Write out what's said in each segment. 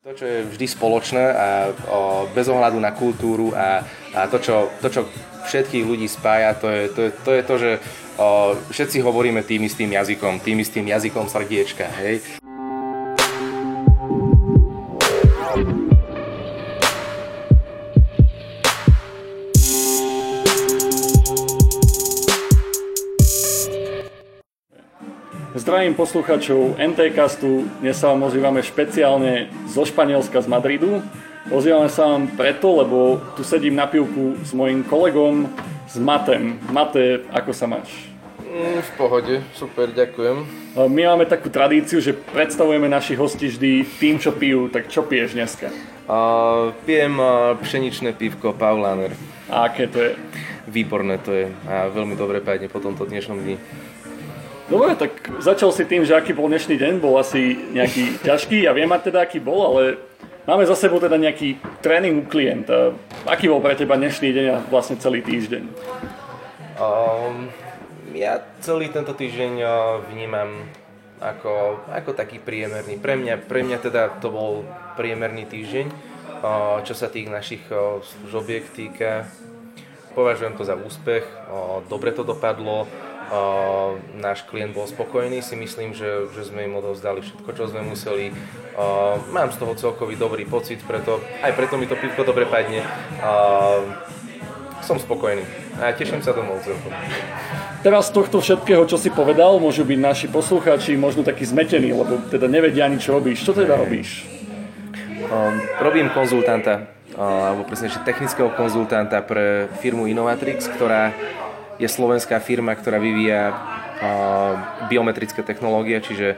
To, čo je vždy spoločné a o, bez ohľadu na kultúru a, a to, čo, to, čo všetkých ľudí spája, to je to, je, to, je to že o, všetci hovoríme tým istým jazykom, tým istým jazykom srdiečka, hej. Zdravím poslucháčov NTCastu, dnes sa vám ozývame špeciálne zo Španielska z Madridu. Ozývame sa vám preto, lebo tu sedím na pivku s mojim kolegom, s Matem. Mate, ako sa máš? Mm, v pohode, super, ďakujem. My máme takú tradíciu, že predstavujeme našich hostí vždy tým, čo pijú, tak čo piješ dneska? Uh, pijem uh, pšeničné pivko Paulaner. A aké to je? Výborné to je a veľmi dobre pájne po tomto dnešnom dni. Dobre, tak začal si tým, že aký bol dnešný deň, bol asi nejaký ťažký, ja viem mať teda aký bol, ale máme za sebou teda nejaký tréning u klienta. Aký bol pre teba dnešný deň a vlastne celý týždeň? Um, ja celý tento týždeň uh, vnímam ako, ako taký priemerný. Pre mňa, pre mňa teda to bol priemerný týždeň, uh, čo sa tých našich uh, služobiek týka. Považujem to za úspech, dobre to dopadlo, Uh, náš klient bol spokojný, si myslím, že, že sme im odovzdali všetko, čo sme museli. Uh, mám z toho celkový dobrý pocit, preto, aj preto mi to pivko dobre padne. Uh, som spokojný a teším sa domov celkom. Teraz z tohto všetkého, čo si povedal, môžu byť naši poslucháči možno takí zmetení, lebo teda nevedia ani, čo robíš. Čo teda robíš? Um, robím konzultanta, uh, alebo presne, technického konzultanta pre firmu Innovatrix, ktorá je slovenská firma, ktorá vyvíja biometrické technológie, čiže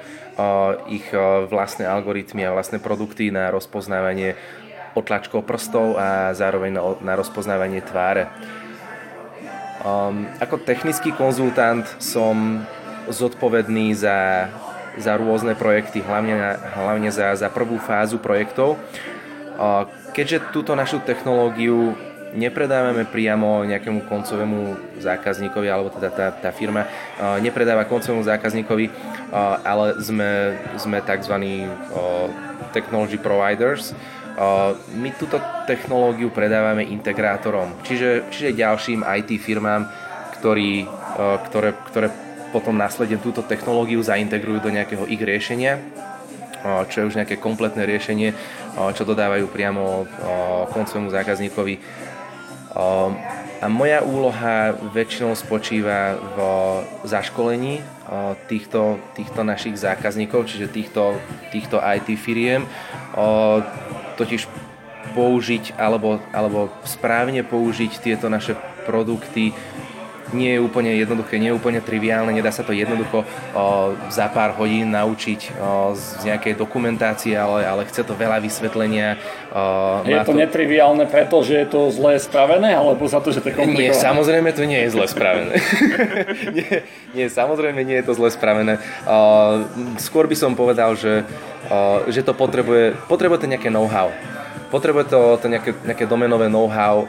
ich vlastné algoritmy a vlastné produkty na rozpoznávanie otlačkov prstov a zároveň na, na rozpoznávanie tváre. Um, ako technický konzultant som zodpovedný za, za rôzne projekty, hlavne, hlavne za, za prvú fázu projektov. Uh, keďže túto našu technológiu nepredávame priamo nejakému koncovému zákazníkovi, alebo teda tá, tá firma nepredáva koncovému zákazníkovi, ale sme, sme tzv. technology providers. My túto technológiu predávame integrátorom, čiže, čiže ďalším IT firmám, ktorí, ktoré, ktoré potom následne túto technológiu zaintegrujú do nejakého ich riešenia čo je už nejaké kompletné riešenie, čo dodávajú priamo koncovému zákazníkovi a moja úloha väčšinou spočíva v zaškolení týchto, týchto našich zákazníkov, čiže týchto, týchto IT firiem, totiž použiť alebo, alebo správne použiť tieto naše produkty nie je úplne jednoduché, nie je úplne triviálne, nedá sa to jednoducho o, za pár hodín naučiť o, z nejakej dokumentácie, ale, ale chce to veľa vysvetlenia. O, je to, to netriviálne preto, že je to zle spravené, alebo za to, že to je komplikované? Nie, samozrejme to nie je zle spravené. nie, nie, samozrejme nie je to zle spravené. O, skôr by som povedal, že, o, že to potrebuje, potrebuje to nejaké know-how potrebuje to, to nejaké, nejaké domenové know-how,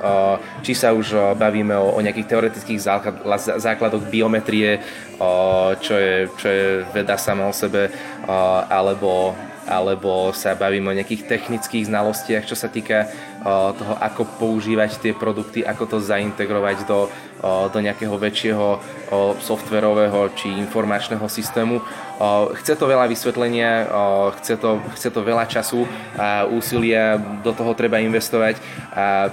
či sa už bavíme o, o nejakých teoretických základoch biometrie, čo je, čo je veda sama o sebe, alebo, alebo sa bavíme o nejakých technických znalostiach, čo sa týka toho, ako používať tie produkty, ako to zaintegrovať do, do nejakého väčšieho softverového či informačného systému. Chce to veľa vysvetlenia, chce to, chce to veľa času a úsilia, do toho treba investovať a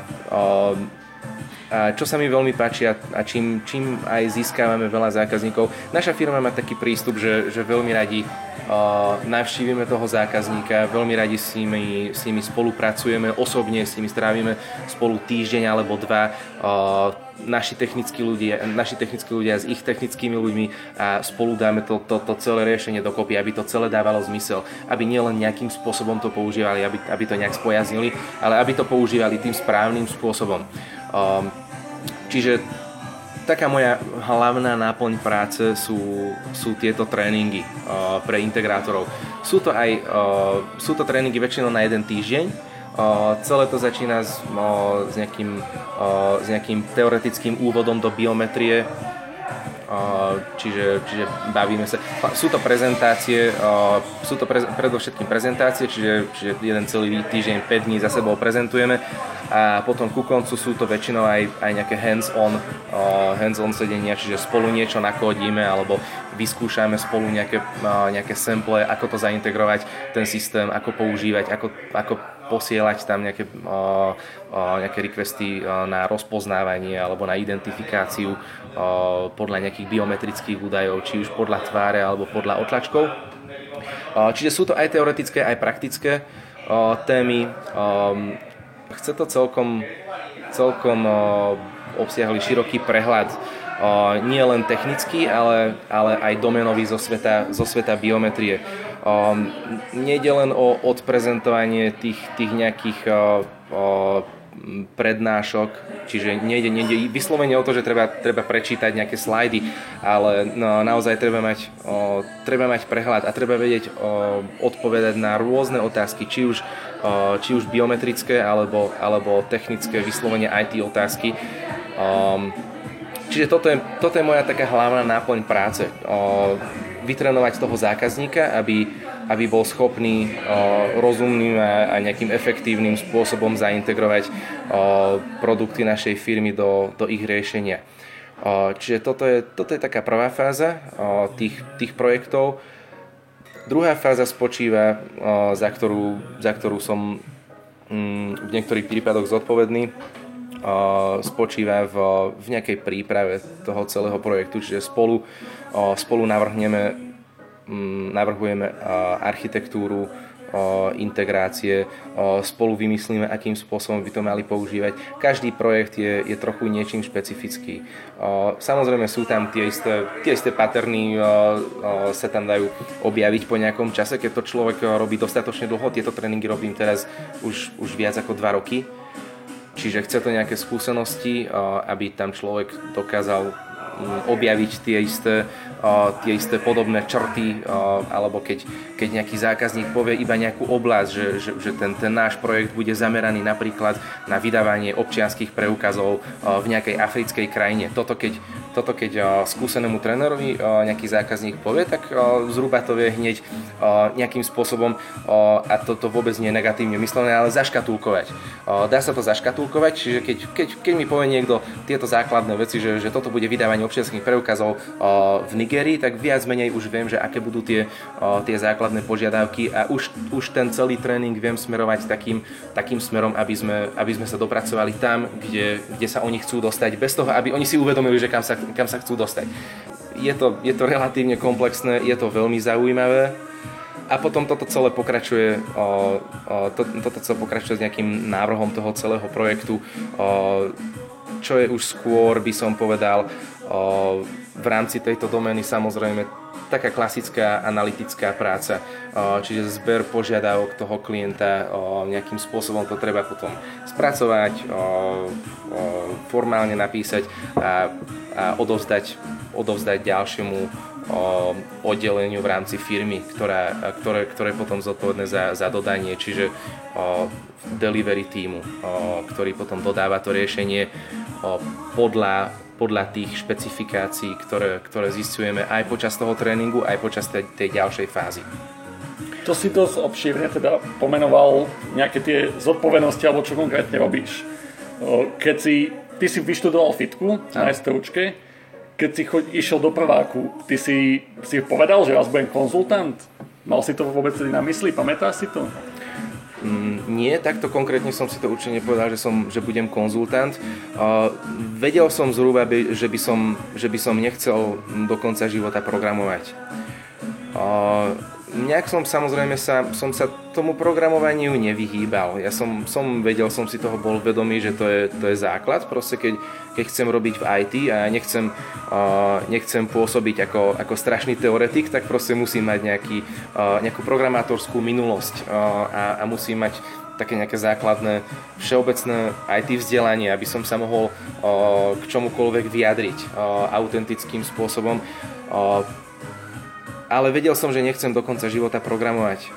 a čo sa mi veľmi páči a, čím, čím aj získávame veľa zákazníkov, naša firma má taký prístup, že, že veľmi radi uh, navštívime toho zákazníka, veľmi radi s nimi, s nimi spolupracujeme, osobne s nimi strávime spolu týždeň alebo dva. Uh, naši technickí ľudia, naši technickí ľudia s ich technickými ľuďmi a spolu dáme to, to, to celé riešenie dokopy, aby to celé dávalo zmysel, aby nielen nejakým spôsobom to používali, aby, aby to nejak spojaznili, ale aby to používali tým správnym spôsobom. Um, čiže taká moja hlavná náplň práce sú, sú tieto tréningy uh, pre integrátorov. Sú to aj uh, sú to tréningy väčšinou na jeden týždeň, uh, celé to začína s, uh, s, nejakým, uh, s nejakým teoretickým úvodom do biometrie, čiže, čiže bavíme sa. Sú to prezentácie, sú to pre, predovšetkým prezentácie, čiže, čiže jeden celý týždeň, 5 dní za sebou prezentujeme a potom ku koncu sú to väčšinou aj, aj nejaké hands-on, hands-on sedenia, čiže spolu niečo nakodíme alebo vyskúšame spolu nejaké, nejaké sample, ako to zaintegrovať, ten systém, ako používať, ako, ako posielať tam nejaké, uh, uh, nejaké requesty uh, na rozpoznávanie alebo na identifikáciu podľa nejakých biometrických údajov, či už podľa tváre alebo podľa otlačkov. Čiže sú to aj teoretické, aj praktické témy. Um, chce to celkom, celkom obsiahli široký prehľad nie len technický, ale, ale aj domenový zo sveta, zo sveta biometrie. Um, nejde len o odprezentovanie tých, tých nejakých uh, prednášok, čiže nejde, nejde vyslovene o to, že treba, treba prečítať nejaké slajdy, ale no, naozaj treba mať, o, treba mať prehľad a treba vedieť o, odpovedať na rôzne otázky, či už, o, či už biometrické alebo, alebo technické, vyslovene IT otázky. Um, čiže toto je, toto je moja taká hlavná náplň práce. O, vytrenovať toho zákazníka, aby, aby bol schopný rozumným a, a nejakým efektívnym spôsobom zaintegrovať produkty našej firmy do, do ich riešenia. Čiže toto je, toto je taká prvá fáza tých, tých projektov. Druhá fáza spočíva, za ktorú, za ktorú som mm, v niektorých prípadoch zodpovedný, spočíva v, v nejakej príprave toho celého projektu, čiže spolu, spolu navrhneme, mm, navrhujeme architektúru, integrácie, spolu vymyslíme, akým spôsobom by to mali používať. Každý projekt je, je trochu niečím špecifický. Samozrejme sú tam tie isté, tie isté paterny, sa tam dajú objaviť po nejakom čase, keď to človek robí dostatočne dlho. Tieto tréningy robím teraz už, už viac ako 2 roky Čiže chce to nejaké skúsenosti, aby tam človek dokázal objaviť tie isté, tie isté podobné črty, alebo keď, keď nejaký zákazník povie iba nejakú oblasť, že, že, že ten, ten náš projekt bude zameraný napríklad na vydávanie občianských preukazov v nejakej africkej krajine. Toto keď, toto keď skúsenému trénerovi nejaký zákazník povie, tak zhruba to vie hneď nejakým spôsobom, a toto vôbec nie je negatívne myslené, ale zaškatulkovať. Dá sa to zaškatulkovať, čiže keď, keď, keď mi povie niekto tieto základné veci, že, že toto bude vydávanie občianských preukazov v Nigerii, tak viac menej už viem, že aké budú tie, tie základné požiadavky a už, už ten celý tréning viem smerovať takým, takým smerom, aby sme, aby sme sa dopracovali tam, kde, kde sa oni chcú dostať, bez toho, aby oni si uvedomili, že kam sa kam sa chcú dostať. Je to, je to relatívne komplexné, je to veľmi zaujímavé a potom toto celé pokračuje, o, o, to, toto celé pokračuje s nejakým návrhom toho celého projektu, o, čo je už skôr, by som povedal, v rámci tejto domény samozrejme taká klasická analytická práca, čiže zber požiadavok toho klienta, nejakým spôsobom to treba potom spracovať, formálne napísať a, odovzdať, odovzdať ďalšiemu oddeleniu v rámci firmy, ktorá, ktoré, ktoré potom zodpovedné za, za dodanie, čiže delivery týmu, ktorý potom dodáva to riešenie podľa podľa tých špecifikácií, ktoré, ktoré zistujeme aj počas toho tréningu, aj počas tej, tej ďalšej fázy. To si dosť obšírne teda pomenoval nejaké tie zodpovednosti alebo čo konkrétne robíš. Keď si, ty si vyštudoval fitku na STUčke, keď si choď, išiel do prváku, ty si, si povedal, že raz budem konzultant? Mal si to vôbec na mysli? Pamätáš si to? Mm, nie, takto konkrétne som si to určite nepovedal, že, som, že budem konzultant. Vedel som zhruba, že, by som, že by som nechcel do konca života programovať. Nejak som samozrejme sa, som sa tomu programovaniu nevyhýbal. Ja som, som vedel, som si toho bol vedomý, že to je, to je základ. Proste keď, keď chcem robiť v IT a ja nechcem, uh, nechcem pôsobiť ako, ako strašný teoretik, tak proste musím mať nejaký, uh, nejakú programátorskú minulosť uh, a, a musím mať také nejaké základné všeobecné IT vzdelanie, aby som sa mohol uh, k čomukoľvek vyjadriť uh, autentickým spôsobom. Uh, ale vedel som, že nechcem do konca života programovať.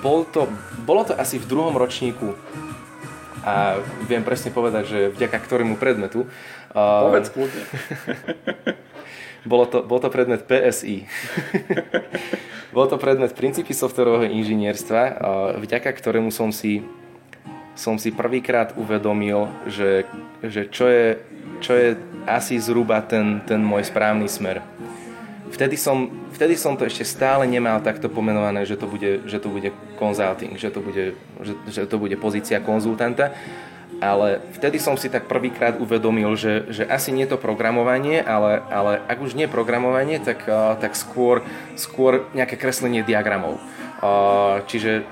Bol to, bolo to asi v druhom ročníku a viem presne povedať, že vďaka ktorému predmetu. Povedz kľudne. bolo to, bol to predmet PSI. bol to predmet princípy softwarového inžinierstva, vďaka ktorému som si, som si prvýkrát uvedomil, že, že čo, je, čo je asi zhruba ten, ten môj správny smer. Vtedy som, vtedy som to ešte stále nemal takto pomenované, že to bude, že to bude consulting, že to bude, že, že to bude pozícia konzultanta, ale vtedy som si tak prvýkrát uvedomil, že, že asi nie to programovanie, ale, ale ak už nie programovanie, tak, tak skôr, skôr nejaké kreslenie diagramov. Čiže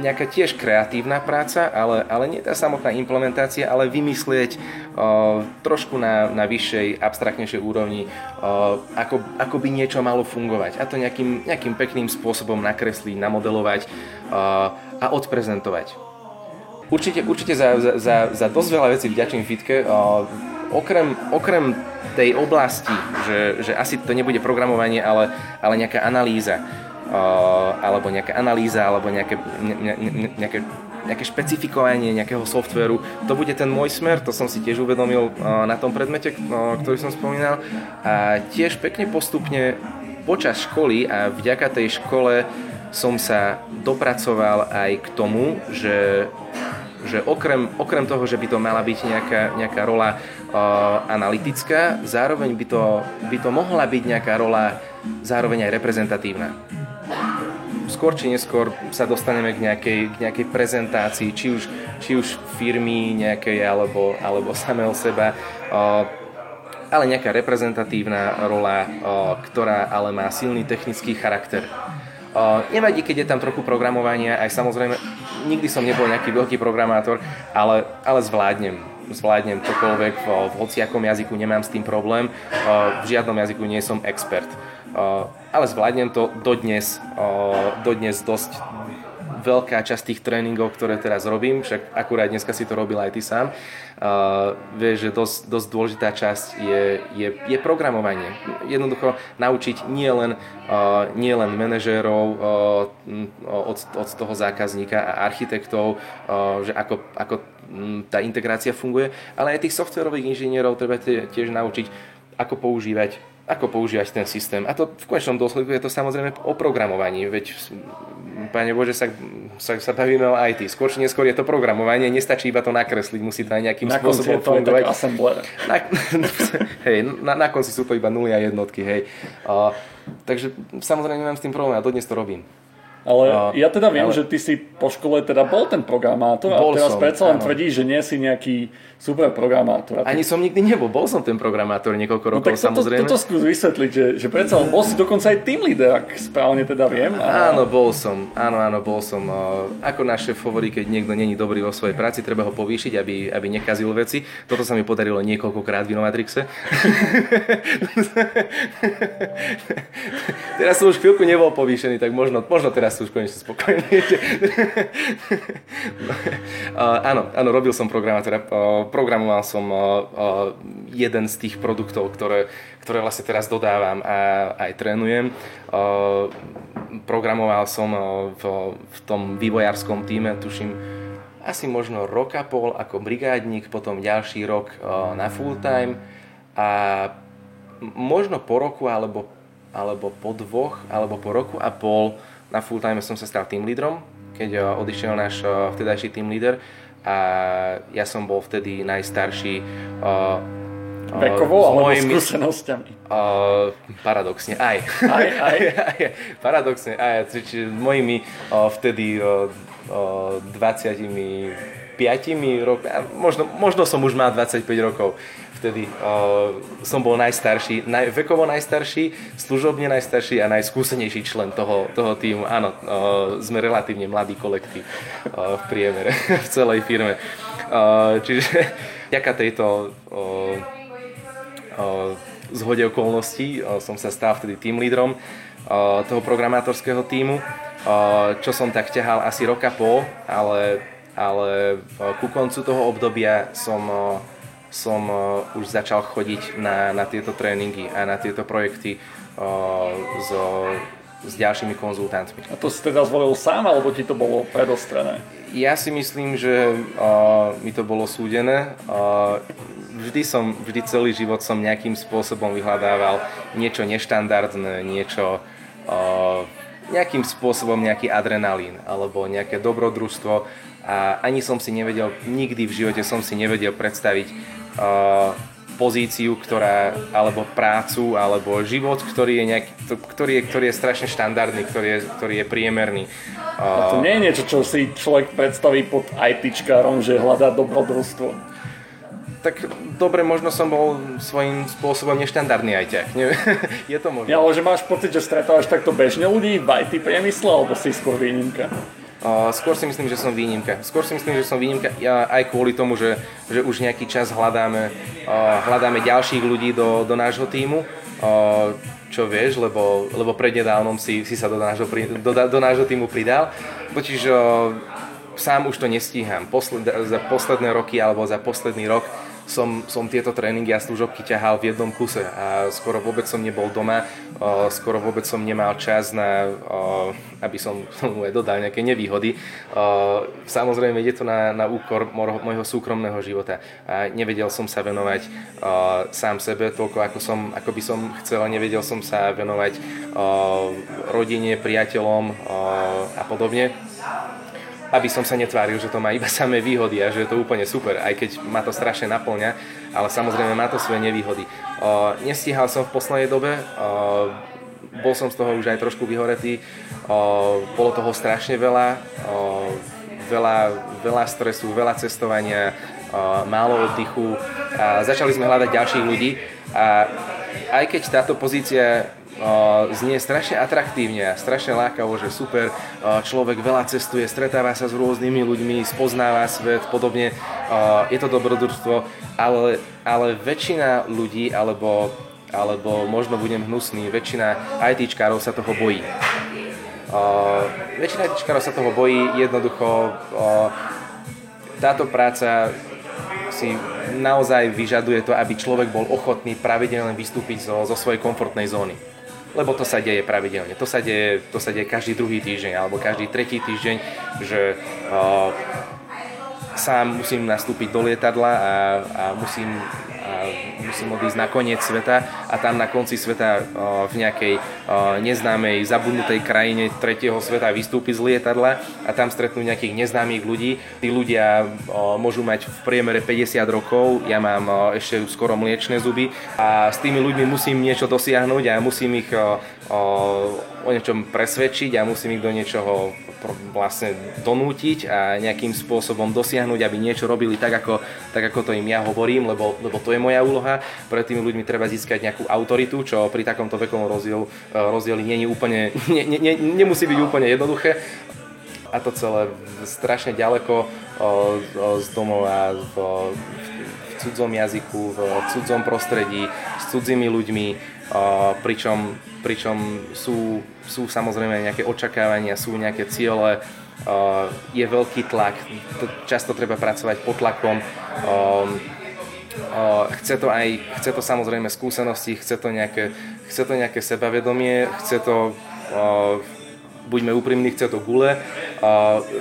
nejaká tiež kreatívna práca, ale, ale nie tá samotná implementácia, ale vymyslieť uh, trošku na, na vyššej, abstraktnejšej úrovni, uh, ako, ako by niečo malo fungovať. A to nejakým, nejakým pekným spôsobom nakresliť, namodelovať uh, a odprezentovať. Určite, určite za, za, za dosť veľa vecí vďačím Fitke. Uh, okrem, okrem tej oblasti, že, že asi to nebude programovanie, ale, ale nejaká analýza alebo nejaká analýza, alebo nejaké, ne, ne, nejaké, nejaké špecifikovanie nejakého softvéru. To bude ten môj smer, to som si tiež uvedomil na tom predmete, ktorý som spomínal. A tiež pekne postupne počas školy a vďaka tej škole som sa dopracoval aj k tomu, že že okrem, okrem toho, že by to mala byť nejaká, nejaká rola uh, analytická, zároveň by to, by to mohla byť nejaká rola zároveň aj reprezentatívna skôr či neskôr sa dostaneme k nejakej, k nejakej prezentácii, či už, či už firmy nejakej alebo, alebo samého seba, ale nejaká reprezentatívna rola, ktorá ale má silný technický charakter. Nevadí, keď je tam trochu programovania, aj samozrejme, nikdy som nebol nejaký veľký programátor, ale, ale zvládnem zvládnem čokoľvek v, hociakom jazyku, nemám s tým problém. V žiadnom jazyku nie som expert ale zvládnem to dodnes, dodnes dosť veľká časť tých tréningov, ktoré teraz robím, však akurát dneska si to robil aj ty sám, uh, vieš, že dosť, dosť dôležitá časť je, je, je programovanie. Jednoducho naučiť nie len, uh, nie len manažérov uh, od, od toho zákazníka a architektov, uh, že ako, ako tá integrácia funguje, ale aj tých softwarových inžinierov treba tiež naučiť, ako používať ako používať ten systém. A to v konečnom dôsledku je to samozrejme o programovaní, veď Pane Bože, sa, sa, sa bavíme o IT. Skôr či neskôr je to programovanie, nestačí iba to nakresliť, musí to aj nejakým na spôsobom to fungovať. Na, hej, na, na konci sú to iba nuly a jednotky, hej. Uh, takže samozrejme nemám s tým problém a dodnes to robím. Ale uh, ja teda viem, ale... že ty si po škole teda bol ten programátor bol a teraz som, predsa len tvrdíš, že nie si nejaký super programátor. Ani som nikdy nebol, bol som ten programátor niekoľko rokov, no, tak toto, samozrejme. toto skús vysvetliť, že, že predsa bol si dokonca aj team leader, ak správne teda viem. A... Áno, bol som, áno, áno, bol som. Ako náš šéf hovorí, keď niekto není dobrý vo svojej práci, treba ho povýšiť, aby, aby nekazil veci. Toto sa mi podarilo niekoľkokrát v Inomatrixe. teraz som už chvíľku nebol povýšený, tak možno, možno teraz sú už konečne spokojní. no, áno, áno, robil som programátora. Programoval som jeden z tých produktov, ktoré, ktoré vlastne teraz dodávam a aj trénujem. Programoval som v, v tom vývojárskom týme, tuším, asi možno rok a pol ako brigádnik, potom ďalší rok na full time a možno po roku alebo, alebo po dvoch alebo po roku a pol na full time som sa stal tým lídrom, keď eh, odišiel náš eh, vtedajší tým líder a ja som bol vtedy najstarší uh, Vekovo alebo mojimi, skúsenosťami? Uh, paradoxne aj. Aj, aj. aj paradoxne aj. Čiže mojimi uh, vtedy uh, uh, 25 rokmi, možno, možno som už mal 25 rokov vtedy uh, som bol najstarší, naj, vekovo najstarší, služobne najstarší a najskúsenejší člen toho, toho týmu. Áno, uh, sme relatívne mladý kolektív uh, v priemere v celej firme. Uh, čiže ďaká tejto uh, uh, zhode okolností uh, som sa stal vtedy tým lídrom uh, toho programátorského týmu, uh, čo som tak ťahal asi roka pol, ale, ale ku koncu toho obdobia som som uh, už začal chodiť na, na tieto tréningy a na tieto projekty uh, so, s ďalšími konzultantmi. A to si teda zvolil sám, alebo ti to bolo predostrené? Ja si myslím, že uh, mi to bolo súdené. Vždy som, vždy celý život som nejakým spôsobom vyhľadával niečo neštandardné, niečo, nejakým spôsobom nejaký adrenalín alebo nejaké dobrodružstvo a ani som si nevedel, nikdy v živote som si nevedel predstaviť uh, pozíciu, ktorá, alebo prácu, alebo život, ktorý je, nejaký, ktorý je, ktorý je strašne štandardný, ktorý je, ktorý je priemerný. A to nie je niečo, čo si človek predstaví pod ITčkárom, že hľadá dobrodružstvo. Tak dobre, možno som bol svojím spôsobom neštandardný ajťák. je to možné. Ja, ale že máš pocit, že stretávaš takto bežne ľudí v IT priemysle, alebo si skôr výnimka? Skôr si myslím, že som výnimka. Skôr si myslím, že som výnimka ja aj kvôli tomu, že, že už nejaký čas hľadáme, uh, hľadáme ďalších ľudí do, do nášho týmu. Uh, čo vieš, lebo, lebo prednedávnom si, si sa do nášho, do, do nášho týmu pridal. Totiž sám už to nestíham. Posled, za posledné roky alebo za posledný rok som, som tieto tréningy a služobky ťahal v jednom kuse a skoro vôbec som nebol doma, skoro vôbec som nemal čas na, aby som tomu dodal nejaké nevýhody. Samozrejme, ide to na, na úkor môjho súkromného života a nevedel som sa venovať sám sebe toľko, ako, som, ako by som chcel, nevedel som sa venovať rodine, priateľom a podobne aby som sa netváril, že to má iba samé výhody a že je to úplne super, aj keď ma to strašne naplňa, ale samozrejme má to svoje nevýhody. Uh, nestíhal som v poslednej dobe, uh, bol som z toho už aj trošku vyhoretý, uh, bolo toho strašne veľa, uh, veľa, veľa stresu, veľa cestovania, uh, málo oddychu a začali sme hľadať ďalších ľudí a aj keď táto pozícia znie strašne atraktívne a strašne lákavo, že super, človek veľa cestuje, stretáva sa s rôznymi ľuďmi, spoznáva svet, podobne, je to dobrodružstvo, ale, ale väčšina ľudí, alebo, alebo možno budem hnusný, väčšina ITčkárov sa toho bojí. Väčšina ITčkárov sa toho bojí, jednoducho táto práca si naozaj vyžaduje to, aby človek bol ochotný pravidelne vystúpiť zo, zo svojej komfortnej zóny lebo to sa deje pravidelne. To sa deje, to sa deje každý druhý týždeň alebo každý tretí týždeň, že uh, sám musím nastúpiť do lietadla a, a musím musím odísť na koniec sveta a tam na konci sveta v nejakej neznámej, zabudnutej krajine tretieho sveta vystúpiť z lietadla a tam stretnú nejakých neznámych ľudí. Tí ľudia môžu mať v priemere 50 rokov, ja mám ešte skoro mliečne zuby a s tými ľuďmi musím niečo dosiahnuť a musím ich o niečom presvedčiť a musím ich do niečoho vlastne donútiť a nejakým spôsobom dosiahnuť, aby niečo robili tak, ako, tak, ako to im ja hovorím, lebo, lebo to je moja úloha. Pre tými ľuďmi treba získať nejakú autoritu, čo pri takomto vekovom rozdiel, rozdieli nie je úplne, ne, ne, ne, nemusí byť úplne jednoduché. A to celé strašne ďaleko o, z domova, v, v cudzom jazyku, v cudzom prostredí, s cudzými ľuďmi, pričom, pričom sú sú samozrejme nejaké očakávania, sú nejaké ciele, je veľký tlak, často treba pracovať pod tlakom. Uh, chce to aj, chce to samozrejme skúsenosti, chce to nejaké, chce to nejaké sebavedomie, chce to, buďme úprimní, chce to gule.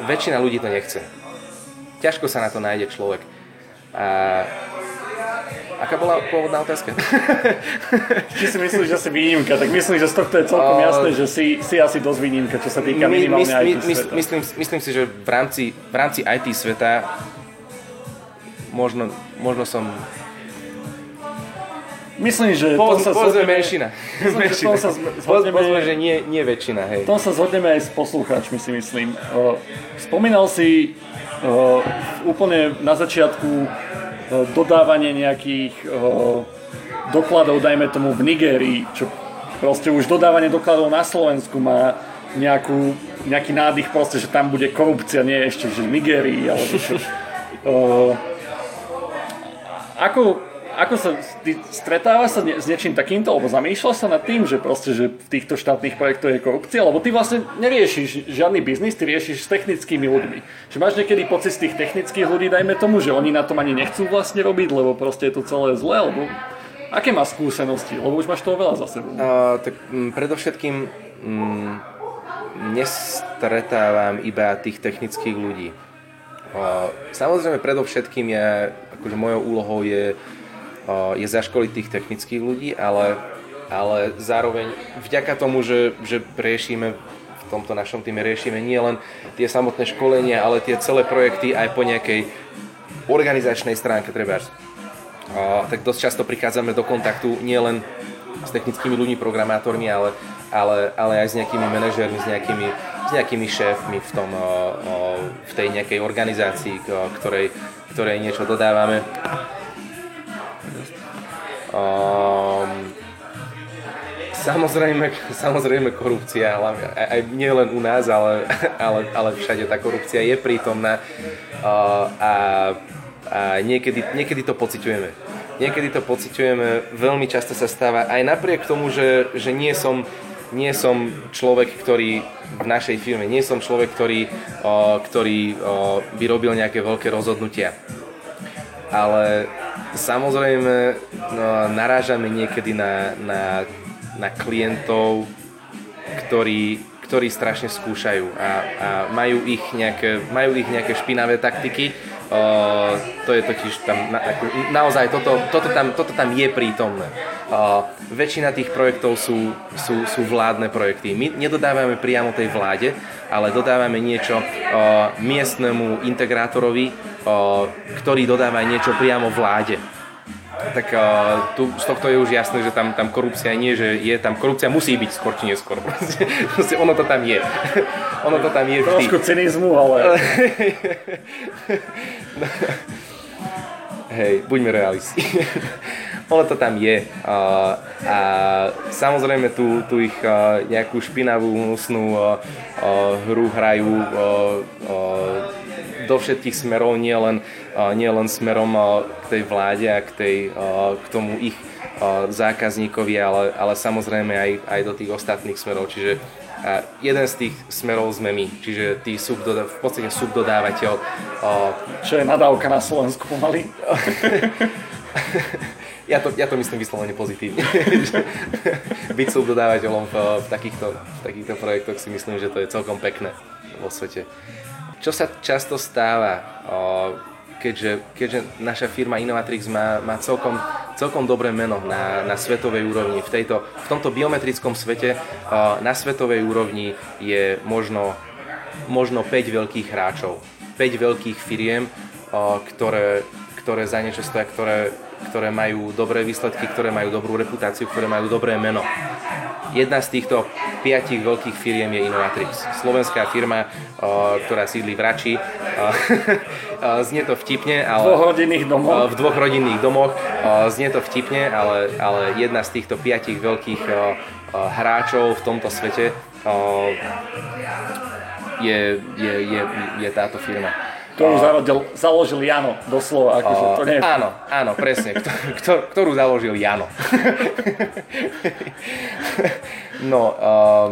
Väčšina ľudí to nechce. Ťažko sa na to nájde človek. Aká bola pôvodná otázka? Či si myslíš, že si výnimka, tak myslím, že z tohto je celkom jasné, že si, si asi dosť výnimka, čo sa týka my, minimálne my, IT my, sveta. Myslím, myslím si, že v rámci, v rámci IT sveta možno, možno som Myslím, že po, to sa zhodneme... menšina. Myslím, menšina. Že sa zhodneme, Pozme, že nie, nie väčšina, hej. To sa zhodneme aj s poslucháčmi, si myslím. Spomínal si úplne na začiatku dodávanie nejakých uh, dokladov, dajme tomu v Nigérii, čo proste už dodávanie dokladov na Slovensku má nejakú, nejaký nádych proste, že tam bude korupcia, nie ešte, že v Nigérii, alebo čo. Uh, ako ako sa, ty stretáva sa s niečím takýmto, alebo zamýšľa sa nad tým, že proste, že v týchto štátnych projektoch je korupcia, lebo ty vlastne neriešiš žiadny biznis, ty riešiš s technickými ľuďmi. Že máš niekedy pocit z tých technických ľudí, dajme tomu, že oni na tom ani nechcú vlastne robiť, lebo proste je to celé zlé, alebo aké máš skúsenosti, lebo už máš toho veľa za sebou. Uh, tak m, predovšetkým m, nestretávam iba tých technických ľudí. Samozrejme, predovšetkým je, akože mojou úlohou je, je zaškoliť tých technických ľudí, ale, ale zároveň vďaka tomu, že, že riešime v tomto našom týme riešime nie len tie samotné školenia, ale tie celé projekty aj po nejakej organizačnej stránke treba. Tak dosť často prichádzame do kontaktu nielen s technickými ľuďmi, programátormi, ale, ale, ale aj s nejakými manažermi, s nejakými, s nejakými šéfmi v, tom, v tej nejakej organizácii, ktorej, ktorej niečo dodávame. Um, samozrejme, samozrejme korupcia, hlavne, aj, aj nie len u nás, ale, ale, ale všade tá korupcia je prítomná uh, a, a niekedy, niekedy to pociťujeme niekedy to pociťujeme, veľmi často sa stáva, aj napriek tomu, že, že nie som nie som človek, ktorý v našej firme, nie som človek, ktorý, o, ktorý o, by robil nejaké veľké rozhodnutia. Ale samozrejme no, narážame niekedy na, na, na klientov, ktorí, ktorí strašne skúšajú a, a majú, ich nejaké, majú ich nejaké špinavé taktiky, To je totiž tam, na, ako, naozaj toto, toto, tam, toto tam je prítomné. Uh, väčšina tých projektov sú, sú, sú vládne projekty. My nedodávame priamo tej vláde, ale dodávame niečo uh, miestnemu integrátorovi, uh, ktorý dodáva niečo priamo vláde tak uh, tu, z tohto je už jasné, že tam, tam korupcia nie, že je, tam korupcia musí byť skôr či neskôr. Proste, ono to tam je. ono to tam je vždy. Trošku cynizmu, ale... Hej, buďme realisti. ono to tam je. Uh, a samozrejme tu, tu ich uh, nejakú špinavú, hnusnú uh, uh, hru hrajú uh, uh, do všetkých smerov, nie len, nie len smerom k tej vláde a k, tej, k tomu ich zákazníkovi, ale, ale samozrejme aj, aj do tých ostatných smerov. Čiže jeden z tých smerov sme my, čiže tí subdoda- v podstate subdodávateľ. Čo je nadávka na Slovensku pomaly? ja to, ja to myslím vyslovene pozitívne. Byť subdodávateľom v, v, takýchto, v takýchto projektoch si myslím, že to je celkom pekné vo svete. Čo sa často stáva, keďže, keďže naša firma Innovatrix má, má celkom, celkom dobré meno na, na svetovej úrovni. V, tejto, v tomto biometrickom svete na svetovej úrovni je možno, možno 5 veľkých hráčov, 5 veľkých firiem, ktoré, ktoré za niečo stoja, ktoré, ktoré majú dobré výsledky, ktoré majú dobrú reputáciu, ktoré majú dobré meno. Jedna z týchto piatich veľkých firiem je Innovatrix. Slovenská firma, ktorá sídli v Rači. Znie to vtipne, ale... V dvoch rodinných domoch. V dvoch rodinných domoch. Znie to vtipne, ale, ale jedna z týchto piatich veľkých hráčov v tomto svete je, je, je, je táto firma ktorú založil, založil Jano, doslova. Akože to nie je... Áno, áno, presne, ktor, ktorú založil Jano. no, uh,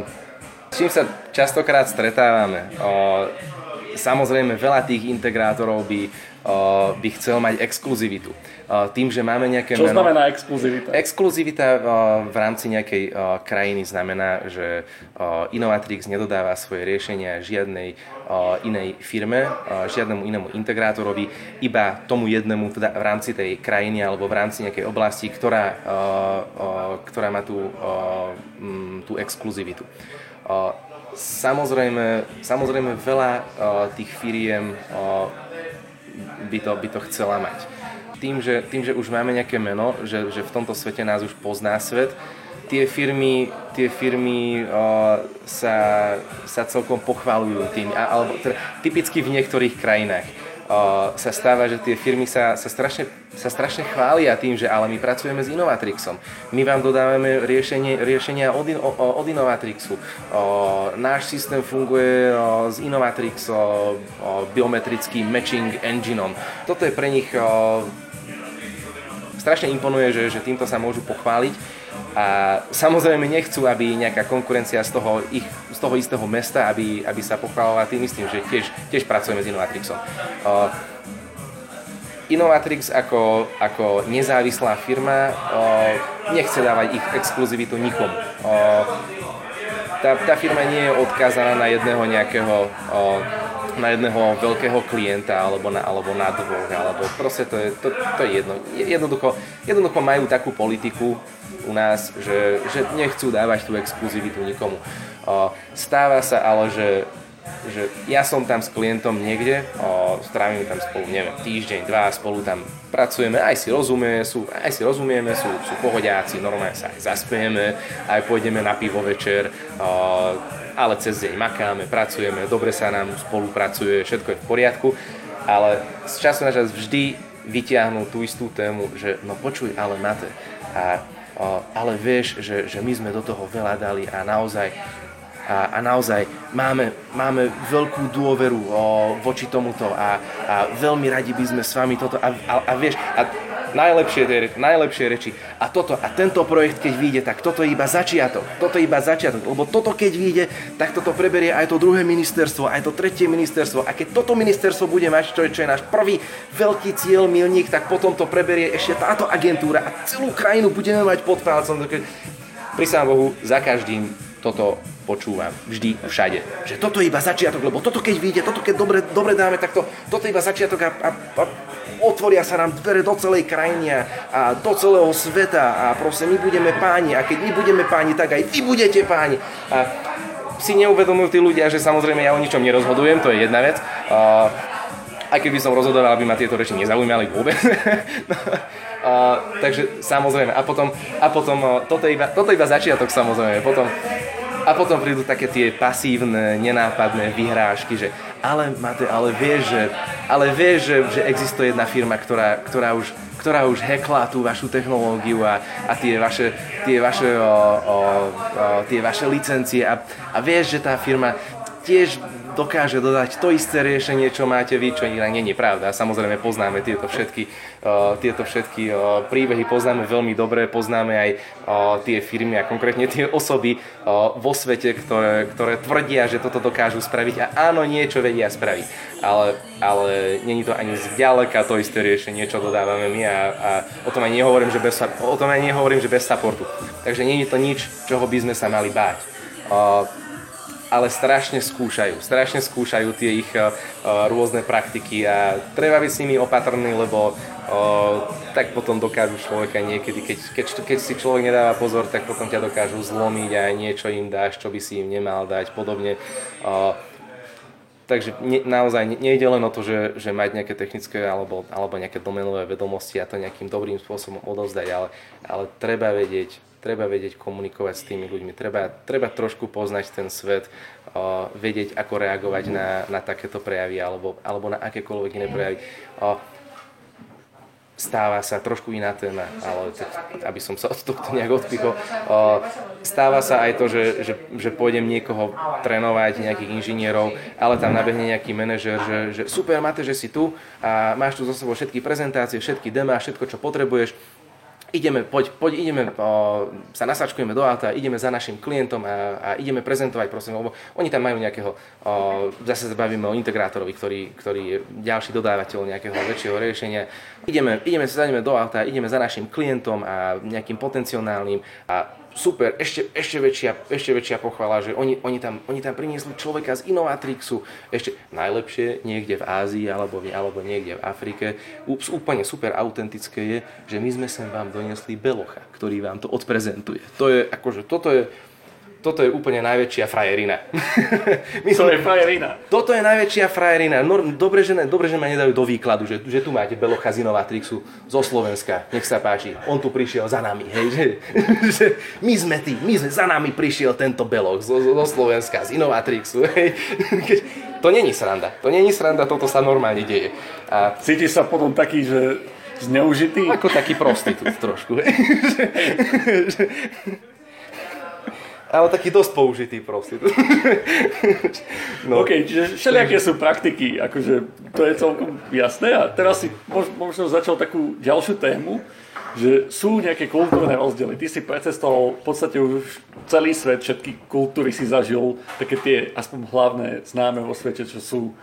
s čím sa častokrát stretávame? Uh, samozrejme, veľa tých integrátorov by, by chcel mať exkluzivitu tým, že máme nejaké Čo meno... znamená exkluzivita? Exkluzivita v rámci nejakej krajiny znamená, že Innovatrix nedodáva svoje riešenia žiadnej inej firme, žiadnemu inému integrátorovi, iba tomu jednému teda v rámci tej krajiny alebo v rámci nejakej oblasti, ktorá, ktorá má tú, tú exkluzivitu. Samozrejme, samozrejme veľa tých firiem by to, by to chcela mať. Tým, že, tým, že už máme nejaké meno, že, že v tomto svete nás už pozná svet, tie firmy, tie firmy uh, sa, sa celkom pochvalujú tým, alebo teda, typicky v niektorých krajinách sa stáva, že tie firmy sa, sa, strašne, sa strašne chvália tým, že ale my pracujeme s Innovatrixom. My vám dodávame riešenie, riešenia od, od Innovatrixu. Uh, náš systém funguje uh, s Innovatrix uh, biometrickým matching engineom. Toto je pre nich uh, strašne imponuje, že, že týmto sa môžu pochváliť a samozrejme nechcú, aby nejaká konkurencia z toho, ich, z toho istého mesta, aby, aby sa pochválovala tým istým, že tiež, tiež pracujeme s Innovatrixom. Uh, Innovatrix ako, ako nezávislá firma uh, nechce dávať ich exkluzivitu nikomu. Uh, tá, tá firma nie je odkázaná na jedného nejakého uh, na jedného veľkého klienta alebo na, alebo na dvoch, alebo proste to je, to, to je jedno. Jednoducho, jednoducho majú takú politiku u nás, že, že nechcú dávať tú exkluzivitu nikomu. Stáva sa ale, že že ja som tam s klientom niekde, o, strávime tam spolu, neviem, týždeň, dva, spolu tam pracujeme, aj si rozumieme, sú, aj si rozumieme, sú, sú pohodiaci, normálne sa aj zaspieme, aj pôjdeme na pivo večer, o, ale cez deň makáme, pracujeme, dobre sa nám spolupracuje, všetko je v poriadku, ale z času na čas vždy vyťahnú tú istú tému, že no počuj, ale Mate, a, ale vieš, že, že my sme do toho veľa dali a naozaj a, a naozaj máme, máme veľkú dôveru o, voči tomuto a, a veľmi radi by sme s vami toto a, a, a vieš, a najlepšie, najlepšie reči. A toto, a tento projekt, keď vyjde, tak toto je iba začiatok. Toto je iba začiatok, lebo toto keď vyjde, tak toto preberie aj to druhé ministerstvo, aj to tretie ministerstvo. A keď toto ministerstvo bude mať, čo je, čo je náš prvý veľký cieľ, milník, tak potom to preberie ešte táto agentúra a celú krajinu budeme mať pod palcom. Prisám Bohu, za každým toto počúvam vždy, všade. Že toto je iba začiatok, lebo toto keď vyjde, toto keď dobre, dobre dáme, tak to, toto je iba začiatok a, a, a otvoria sa nám dvere do celej krajiny a do celého sveta a proste my budeme páni a keď my budeme páni, tak aj vy budete páni. A si neuvedomujú tí ľudia, že samozrejme ja o ničom nerozhodujem, to je jedna vec. A, aj keby som rozhodoval, aby ma tieto reči nezaujímali vôbec. a, takže samozrejme, a potom, a potom toto, je iba, toto iba začiatok samozrejme, potom a potom prídu také tie pasívne, nenápadné vyhrážky, že ale Mate, ale vieš, že, ale vieš, že, že existuje jedna firma, ktorá, ktorá už ktorá už hekla tú vašu technológiu a, a tie vaše, tie vaše, o, o, o, tie vaše licencie a, a vieš, že tá firma tiež dokáže dodať to isté riešenie, čo máte vy, čo nie je pravda. Samozrejme poznáme tieto všetky, uh, tieto všetky uh, príbehy, poznáme veľmi dobre, poznáme aj uh, tie firmy a konkrétne tie osoby uh, vo svete, ktoré, ktoré tvrdia, že toto dokážu spraviť a áno, niečo vedia spraviť. Ale, ale není to ani zďaleka to isté riešenie, čo dodávame my a, a o tom aj nehovorím, že bez, o tom aj nehovorím, že bez supportu. Takže je to nič, čoho by sme sa mali báť. Uh, ale strašne skúšajú. Strašne skúšajú tie ich uh, rôzne praktiky a treba byť s nimi opatrný, lebo uh, tak potom dokážu človeka niekedy, keď, keď, keď si človek nedáva pozor, tak potom ťa dokážu zlomiť a niečo im dáš, čo by si im nemal dať, podobne. Uh, takže ne, naozaj nejde len o to, že, že mať nejaké technické alebo, alebo nejaké domenové vedomosti a to nejakým dobrým spôsobom odovzdať, ale, ale treba vedieť, treba vedieť komunikovať s tými ľuďmi, treba, treba trošku poznať ten svet, uh, vedieť, ako reagovať na, na takéto prejavy alebo, alebo na akékoľvek iné prejavy. Uh, stáva sa trošku iná téma, ale tak, aby som sa od tohto nejak odpichol, uh, stáva sa aj to, že, že, že pôjdem niekoho trénovať, nejakých inžinierov, ale tam nabehne nejaký manažer, že, že super, máte, že si tu a máš tu zo sebou všetky prezentácie, všetky demá, všetko, čo potrebuješ, ideme, poď, poď ideme, o, sa nasačkujeme do auta, ideme za našim klientom a, a ideme prezentovať, prosím, lebo oni tam majú nejakého, o, zase sa bavíme o integrátorovi, ktorý, ktorý je ďalší dodávateľ nejakého väčšieho riešenia. Ideme, ideme sa do auta, ideme za našim klientom a nejakým potenciálnym a super, ešte, ešte, väčšia, ešte väčšia pochvala, že oni, oni, tam, oni tam priniesli človeka z Innovatrixu, ešte najlepšie niekde v Ázii alebo, alebo niekde v Afrike. Úplne super autentické je, že my sme sem vám doniesli Belocha, ktorý vám to odprezentuje. To je akože, toto je, toto je úplne najväčšia frajerina. My to je frajerina. Toto je najväčšia frajerina. No, dobre, že, dobre, že ma nedajú do výkladu, že, že tu máte Belocha z Innovatrixu zo Slovenska. Nech sa páči. On tu prišiel za nami. Hej, že, že my sme tí, my sme, za nami prišiel tento Beloch zo, zo Slovenska, z Innovatrixu. Hej. To není sranda. To není sranda, toto sa normálne deje. A... Cítiš sa potom taký, že zneužitý? Ako taký prostitút trošku. Hej ale taký dosť použitý prostitút. no. OK, čiže všelijaké sú praktiky, akože to je celkom jasné a teraz si možno začal takú ďalšiu tému, že sú nejaké kultúrne rozdiely. Ty si precestoval v podstate už celý svet, všetky kultúry si zažil, také tie aspoň hlavné známe vo svete, čo sú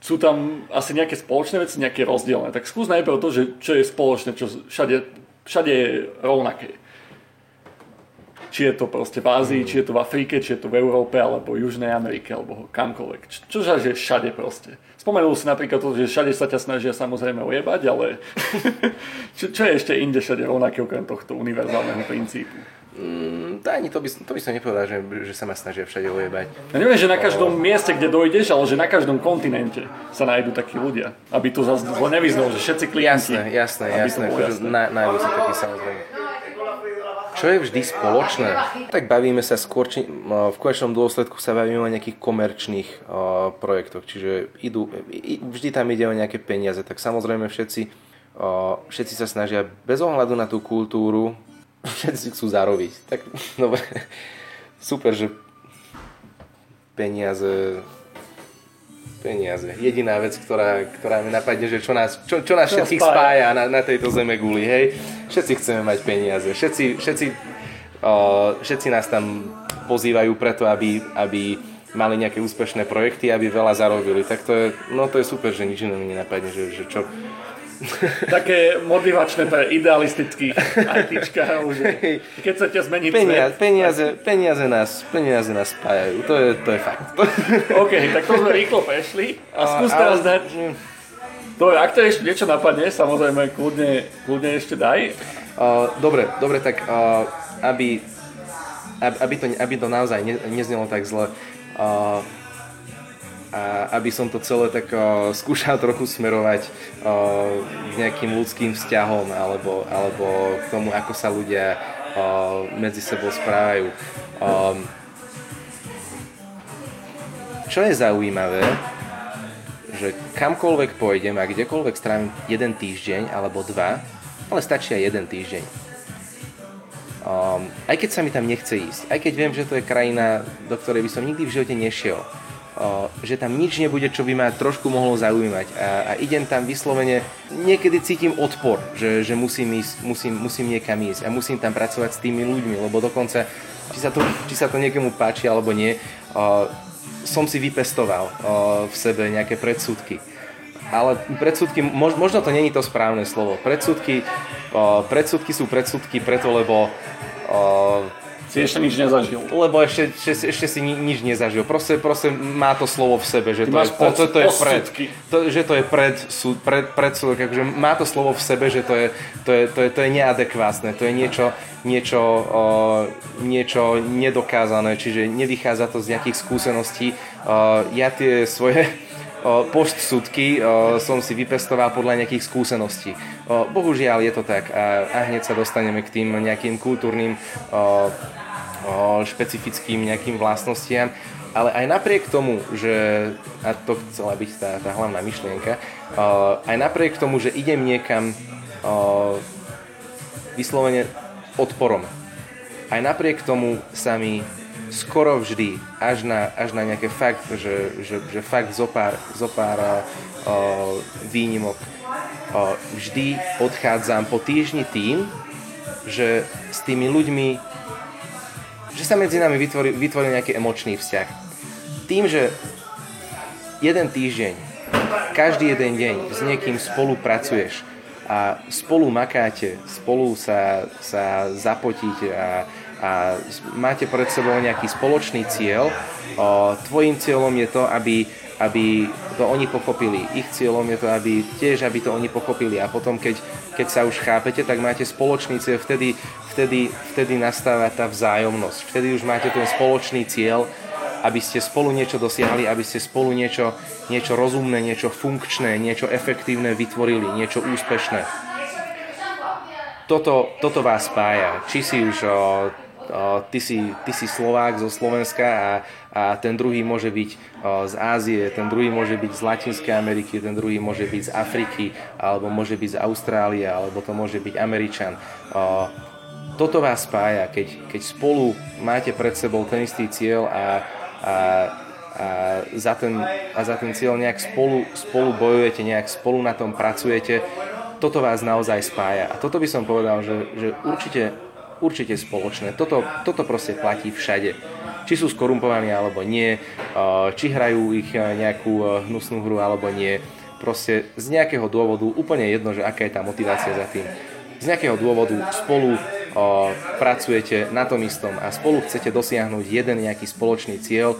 sú tam asi nejaké spoločné veci, nejaké rozdielne. Tak skús najprv to, že čo je spoločné, čo všade, všade je rovnaké. Či je to proste v Ázii, či je to v Afrike, či je to v Európe, alebo Južnej Amerike, alebo kamkoľvek. Čo, čo že všade proste. Spomenul si napríklad to, že všade sa ťa snažia samozrejme ojebať, ale čo, čo je ešte inde všade rovnaké okrem tohto univerzálneho princípu? Mm, to ani to by, to by som nepovedal, že, že sa ma snažia všade ojebať. Ja neviem, že na každom o... mieste, kde dojdeš, ale že na každom kontinente sa nájdú takí ľudia. Aby to zase zle nevyznalo, že všetci klienti. Jasné, jasné, jasné. jasné. Na, nájdú sa takí samozrejme. Čo je vždy spoločné? Tak bavíme sa skôr, či, v konečnom dôsledku sa bavíme o nejakých komerčných uh, projektoch, čiže idú, vždy tam ide o nejaké peniaze, tak samozrejme všetci, uh, všetci sa snažia bez ohľadu na tú kultúru všetci chcú zarobiť. Tak, dobre, super, že peniaze, peniaze. Jediná vec, ktorá, ktorá mi napadne, že čo nás, čo, čo nás čo všetkých spája, spája na, na tejto zeme guli, hej. Všetci chceme mať peniaze. Všetci, všetci, uh, všetci nás tam pozývajú preto, aby, aby mali nejaké úspešné projekty, aby veľa zarobili. Tak to je, no to je super, že nič iné mi nenapadne, že, že čo, také motivačné pre idealistických ITčkárov, že keď chcete zmeniť peniaze, svet. Peniaze, peniaze, nás, peniaze nás spájajú, to je, to je fakt. OK, tak to sme rýchlo prešli a skús teraz dať... Dobre, ak to ešte niečo napadne, samozrejme, kľudne, kľudne ešte daj. Uh, dobre, dobre, tak uh, aby, aby, to, aby to naozaj ne, neznelo tak zle, uh, a aby som to celé tak uh, skúšal trochu smerovať uh, k nejakým ľudským vzťahom alebo, alebo k tomu, ako sa ľudia uh, medzi sebou správajú. Um, čo je zaujímavé, že kamkoľvek pôjdem a kdekoľvek strávim jeden týždeň alebo dva, ale stačí aj jeden týždeň. Um, aj keď sa mi tam nechce ísť, aj keď viem, že to je krajina, do ktorej by som nikdy v živote nešiel, že tam nič nebude, čo by ma trošku mohlo zaujímať. A, a idem tam vyslovene, niekedy cítim odpor, že, že musím, ísť, musím, musím niekam ísť a musím tam pracovať s tými ľuďmi, lebo dokonca, či sa to, či sa to niekomu páči alebo nie, som si vypestoval v sebe nejaké predsudky. Ale predsudky, možno to není to správne slovo. Predsudky, predsudky sú predsudky preto, lebo si ešte nič nezažil. Lebo ešte, ešte, ešte si ni, nič nezažil. Proste, proste má to slovo v sebe, že to, je, to, to, to je pred, to, že to je pred, sú, pred, predsudok, akože má to slovo v sebe, že to je, to je, to je, to je neadekvátne, to je niečo, niečo, o, niečo nedokázané, čiže nevychádza to z nejakých skúseností. O, ja tie svoje postsudky som si vypestoval podľa nejakých skúseností. Bohužiaľ je to tak a, a hneď sa dostaneme k tým nejakým kultúrnym špecifickým nejakým vlastnostiam, ale aj napriek tomu, že, a to chcela byť tá, tá hlavná myšlienka, aj napriek tomu, že idem niekam vyslovene odporom, aj napriek tomu sa mi skoro vždy, až na, až na nejaké fakt, že, že, že fakt zopár, zopár uh, výnimok, uh, vždy odchádzam po týždni tým, že s tými ľuďmi že sa medzi nami vytvoril, vytvoril nejaký emočný vzťah. Tým, že jeden týždeň, každý jeden deň s niekým spolupracuješ a spolu makáte, spolu sa, sa zapotíte a, a máte pred sebou nejaký spoločný cieľ, o, tvojim cieľom je to, aby aby to oni pochopili. Ich cieľom je to, aby tiež, aby to oni pochopili. A potom, keď, keď sa už chápete, tak máte spoločný cieľ, vtedy, vtedy, vtedy nastáva tá vzájomnosť. Vtedy už máte ten spoločný cieľ, aby ste spolu niečo dosiahli, aby ste spolu niečo, niečo rozumné, niečo funkčné, niečo efektívne vytvorili, niečo úspešné. Toto, toto vás spája. Či si už o, ty si, ty si Slovák zo Slovenska a, a ten druhý môže byť z Ázie, ten druhý môže byť z Latinskej Ameriky, ten druhý môže byť z Afriky, alebo môže byť z Austrálie, alebo to môže byť Američan. Toto vás spája, keď, keď spolu máte pred sebou ten istý cieľ a, a, a, za, ten, a za ten cieľ nejak spolu, spolu bojujete, nejak spolu na tom pracujete, toto vás naozaj spája. A toto by som povedal, že, že určite určite spoločné. Toto, toto proste platí všade. Či sú skorumpovaní alebo nie, či hrajú ich nejakú hnusnú hru alebo nie. Proste z nejakého dôvodu, úplne jedno, že aká je tá motivácia za tým. Z nejakého dôvodu spolu pracujete na tom istom a spolu chcete dosiahnuť jeden nejaký spoločný cieľ,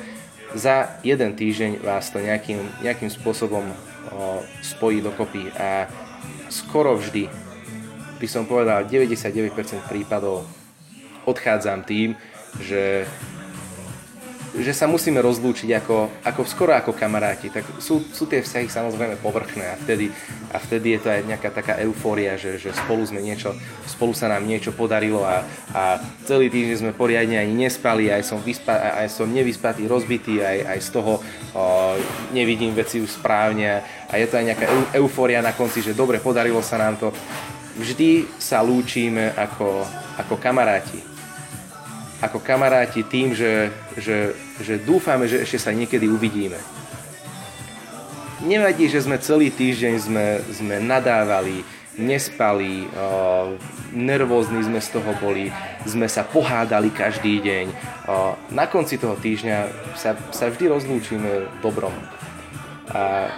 za jeden týždeň vás to nejakým, nejakým spôsobom spojí dokopy a skoro vždy, by som povedal 99% prípadov odchádzam tým, že že sa musíme rozlúčiť ako, ako skoro ako kamaráti. Tak sú, sú tie vzťahy samozrejme povrchné a vtedy, a vtedy je to aj nejaká taká eufória, že, že spolu sme niečo, spolu sa nám niečo podarilo a, a celý týždeň sme poriadne ani nespali, aj som, vyspa, aj som nevyspatý, rozbitý, aj, aj z toho o, nevidím veci už správne a je to aj nejaká eufória na konci, že dobre, podarilo sa nám to. Vždy sa lúčime ako, ako kamaráti ako kamaráti tým, že, že, že dúfame, že ešte sa niekedy uvidíme. Nevadí, že sme celý týždeň sme, sme nadávali, nespali, nervózni sme z toho boli, sme sa pohádali každý deň. Na konci toho týždňa sa, sa vždy rozlúčime dobrom. A,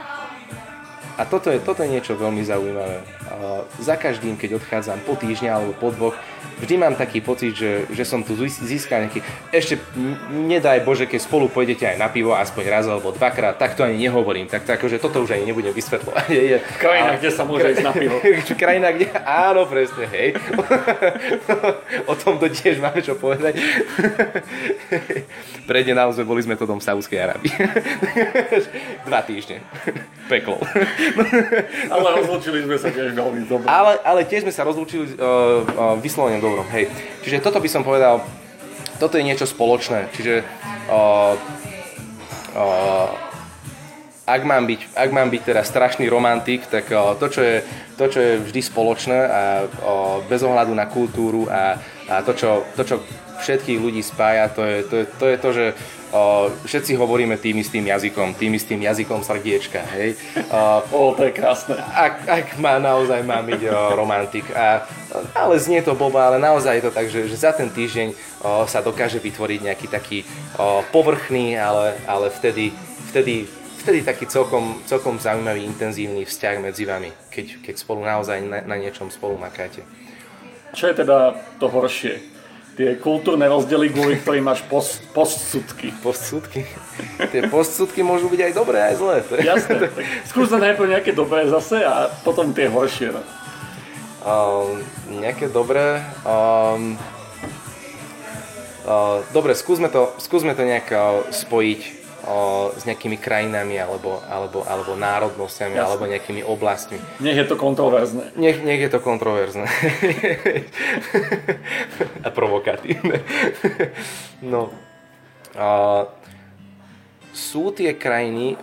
a toto, je, toto je niečo veľmi zaujímavé. Uh, za každým, keď odchádzam po týždňa alebo po dvoch, vždy mám taký pocit, že, že som tu získal nejaký, ešte nedaj Bože, keď spolu pôjdete aj na pivo, aspoň raz alebo dvakrát, tak to ani nehovorím, tak to akože toto už ani nebudem vysvetľovať. Krajina, kde sa môže ísť na pivo. Krajina, kde, áno, presne, hej. o tom to tiež máme čo povedať. Predne naozaj boli sme to dom Saudskej Arábie. Dva týždne. Peklo. ale rozlúčili sme sa tiež veľmi dobre. Ale, ale tiež sme sa rozlúčili uh, uh, vyslovene dobrom, hej. Čiže toto by som povedal, toto je niečo spoločné, čiže uh, uh, ak mám byť, ak mám byť teda strašný romantik, tak uh, to, čo je, to, čo je vždy spoločné a uh, bez ohľadu na kultúru a, a to, čo, to, čo všetkých ľudí spája, to je to, je, to, je to že o, všetci hovoríme tým istým jazykom, tým istým jazykom srdiečka, hej. O, o to je krásne. Ak, ak má naozaj mám byť o, romantik. A, ale znie to boba, ale naozaj je to tak, že, že za ten týždeň o, sa dokáže vytvoriť nejaký taký o, povrchný, ale, ale vtedy, vtedy vtedy taký celkom, celkom zaujímavý, intenzívny vzťah medzi vami, keď, keď spolu naozaj na, na niečom spolu makáte. Čo je teda to horšie? tie kultúrne rozdiely, kvôli ktorým máš post, postsudky. Postsudky? Tie postsudky môžu byť aj dobré, aj zlé. Jasné, skús najprv nejaké dobré zase a potom tie horšie. No. Um, nejaké dobré... Um, uh, dobre, skúsme to, skúsme to nejak uh, spojiť o, s nejakými krajinami alebo, alebo, alebo národnosťami Jasne. alebo nejakými oblastmi. Nech je to kontroverzné. Nech, nech je to kontroverzné. a provokatívne. no. A, sú tie krajiny,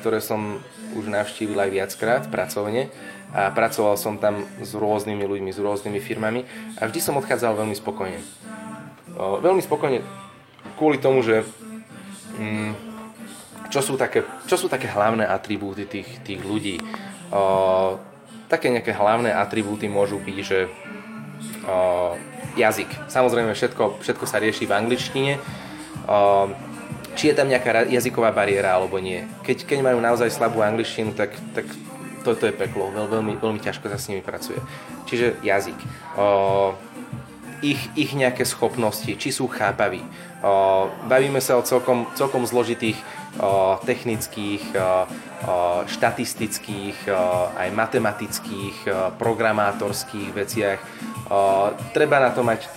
ktoré som už navštívil aj viackrát pracovne a pracoval som tam s rôznymi ľuďmi, s rôznymi firmami a vždy som odchádzal veľmi spokojne. Veľmi spokojne kvôli tomu, že Mm, čo, sú také, čo sú také hlavné atribúty tých, tých ľudí. Také nejaké hlavné atribúty môžu byť, že jazyk. Samozrejme, všetko, všetko sa rieši v angličtine. Či je tam nejaká jazyková bariéra alebo nie. Keď, keď majú naozaj slabú angličtinu, tak, tak to, to je peklo. Veľ, veľmi, veľmi ťažko sa s nimi pracuje. Čiže jazyk. O, ich, ich nejaké schopnosti, či sú chápaví. Bavíme sa o celkom, celkom zložitých technických, štatistických, aj matematických, programátorských veciach. Treba na to mať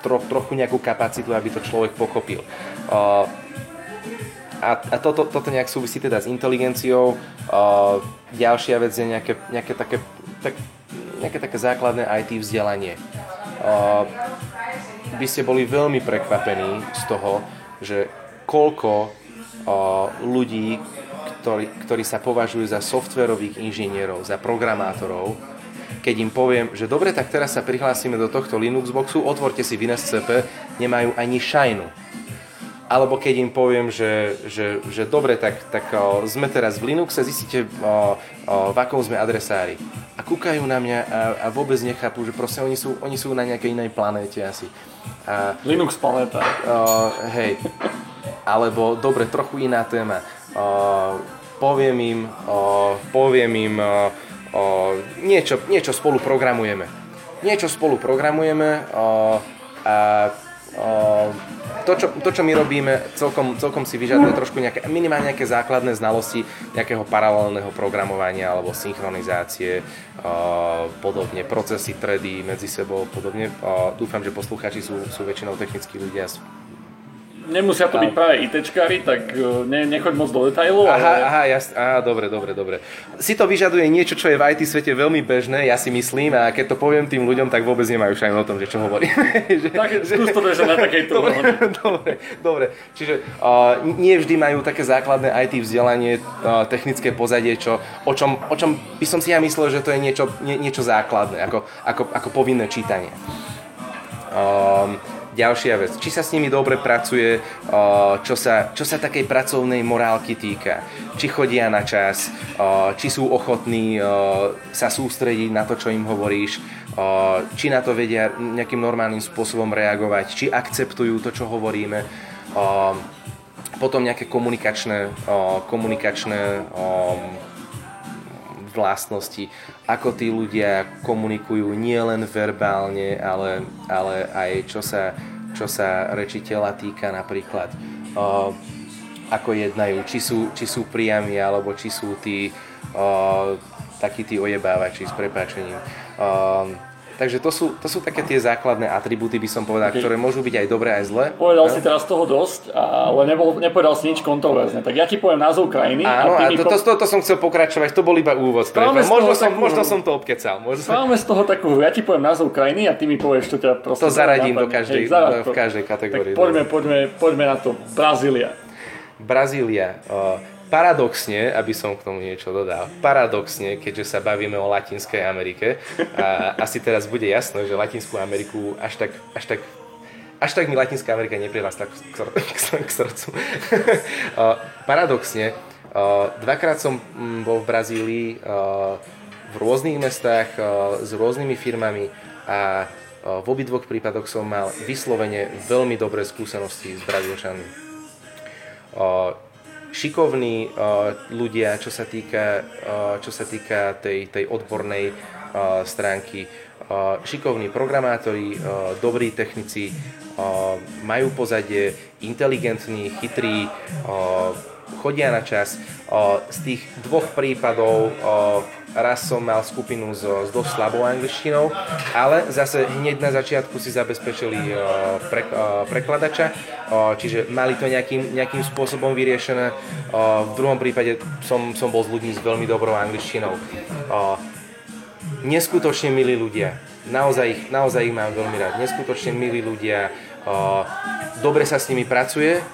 tro, trochu nejakú kapacitu, aby to človek pochopil. A, a toto, toto nejak súvisí teda s inteligenciou. Ďalšia vec je nejaké, nejaké, také, tak, nejaké také základné IT vzdelanie by ste boli veľmi prekvapení z toho, že koľko ľudí, ktorí, ktorí sa považujú za softverových inžinierov, za programátorov, keď im poviem, že dobre, tak teraz sa prihlásime do tohto Linux boxu, otvorte si CP, nemajú ani šajnu. Alebo keď im poviem, že, že, že dobre, tak, tak o, sme teraz v Linuxe, zistíte, o, o, v akom sme adresári. A kúkajú na mňa a, a vôbec nechápu, že proste oni sú, oni sú na nejakej inej planéte asi. A, Linux planéta. O, hej. Alebo, dobre, trochu iná téma. O, poviem im, o, poviem im o, o, niečo, niečo spolu programujeme niečo spolu programujeme uh, a uh, to, čo, to, čo my robíme, celkom, celkom si vyžaduje trošku nejaké, minimálne nejaké základné znalosti nejakého paralelného programovania alebo synchronizácie, uh, podobne, procesy, tredy medzi sebou, podobne. Uh, dúfam, že poslucháči sú, sú väčšinou technickí ľudia, nemusia to byť práve ITčkári, tak e, ne, nechoď moc do detajlov. Aha, ale... aha, jasne, aha, dobre, dobre, dobre. Si to vyžaduje niečo, čo je v IT svete veľmi bežné, ja si myslím, a keď to poviem tým ľuďom, tak vôbec nemajú šajn o tom, že čo hovorím. tak skús to držať na takejto dobre, dobre, dobre. Čiže uh, nie vždy majú také základné IT vzdelanie, uh, technické pozadie, čo, o, čom, o čom by som si ja myslel, že to je niečo, nie, niečo základné, ako, ako, ako povinné čítanie. Um, Ďalšia vec, či sa s nimi dobre pracuje, čo sa, čo sa takej pracovnej morálky týka. Či chodia na čas, či sú ochotní sa sústrediť na to, čo im hovoríš, či na to vedia nejakým normálnym spôsobom reagovať, či akceptujú to, čo hovoríme. Potom nejaké komunikačné, komunikačné vlastnosti, ako tí ľudia komunikujú nielen verbálne, ale, ale aj čo sa, čo sa reči tela týka napríklad. Uh, ako jednajú, či sú, či sú priami, alebo či sú tí uh, takí tí ojebávači s prepáčením. Uh, Takže to sú, to sú také tie základné atribúty, by som povedal, okay. ktoré môžu byť aj dobré, aj zlé. Povedal no? si teraz toho dosť, ale nebol, nepovedal si nič kontroverzne. Tak ja ti poviem názov krajiny. Áno, a, a to, to, to, to, som chcel pokračovať, to bol iba úvod. Možno, som, takú, možno som to obkecal. Možno... Máme z toho takú, ja ti poviem názov krajiny a ty mi povieš, čo ťa proste... To zaradím do každej, Hej, v každej kategórii. Tak poďme, poďme, poďme na to. Brazília. Brazília. Uh, paradoxne, aby som k tomu niečo dodal, paradoxne, keďže sa bavíme o Latinskej Amerike, a asi teraz bude jasné, že Latinskú Ameriku až tak, až tak až tak mi Latinská Amerika neprirastla k, k, k srdcu. Paradoxne, dvakrát som mm, bol v Brazílii v rôznych mestách s rôznymi firmami a v obidvoch prípadoch som mal vyslovene veľmi dobré skúsenosti s Brazílčanmi šikovní uh, ľudia, čo sa týka, uh, čo sa týka tej, tej odbornej uh, stránky, šikovní programátori, dobrí technici, majú pozadie, inteligentní, chytrí, chodia na čas. Z tých dvoch prípadov raz som mal skupinu s, s dosť slabou angličtinou, ale zase hneď na začiatku si zabezpečili pre, prekladača, čiže mali to nejakým, nejakým spôsobom vyriešené. V druhom prípade som, som bol s ľuďmi s veľmi dobrou angličtinou. Neskutočne milí ľudia. Naozaj ich, naozaj ich mám veľmi rád. Neskutočne milí ľudia. Dobre sa s nimi pracuje,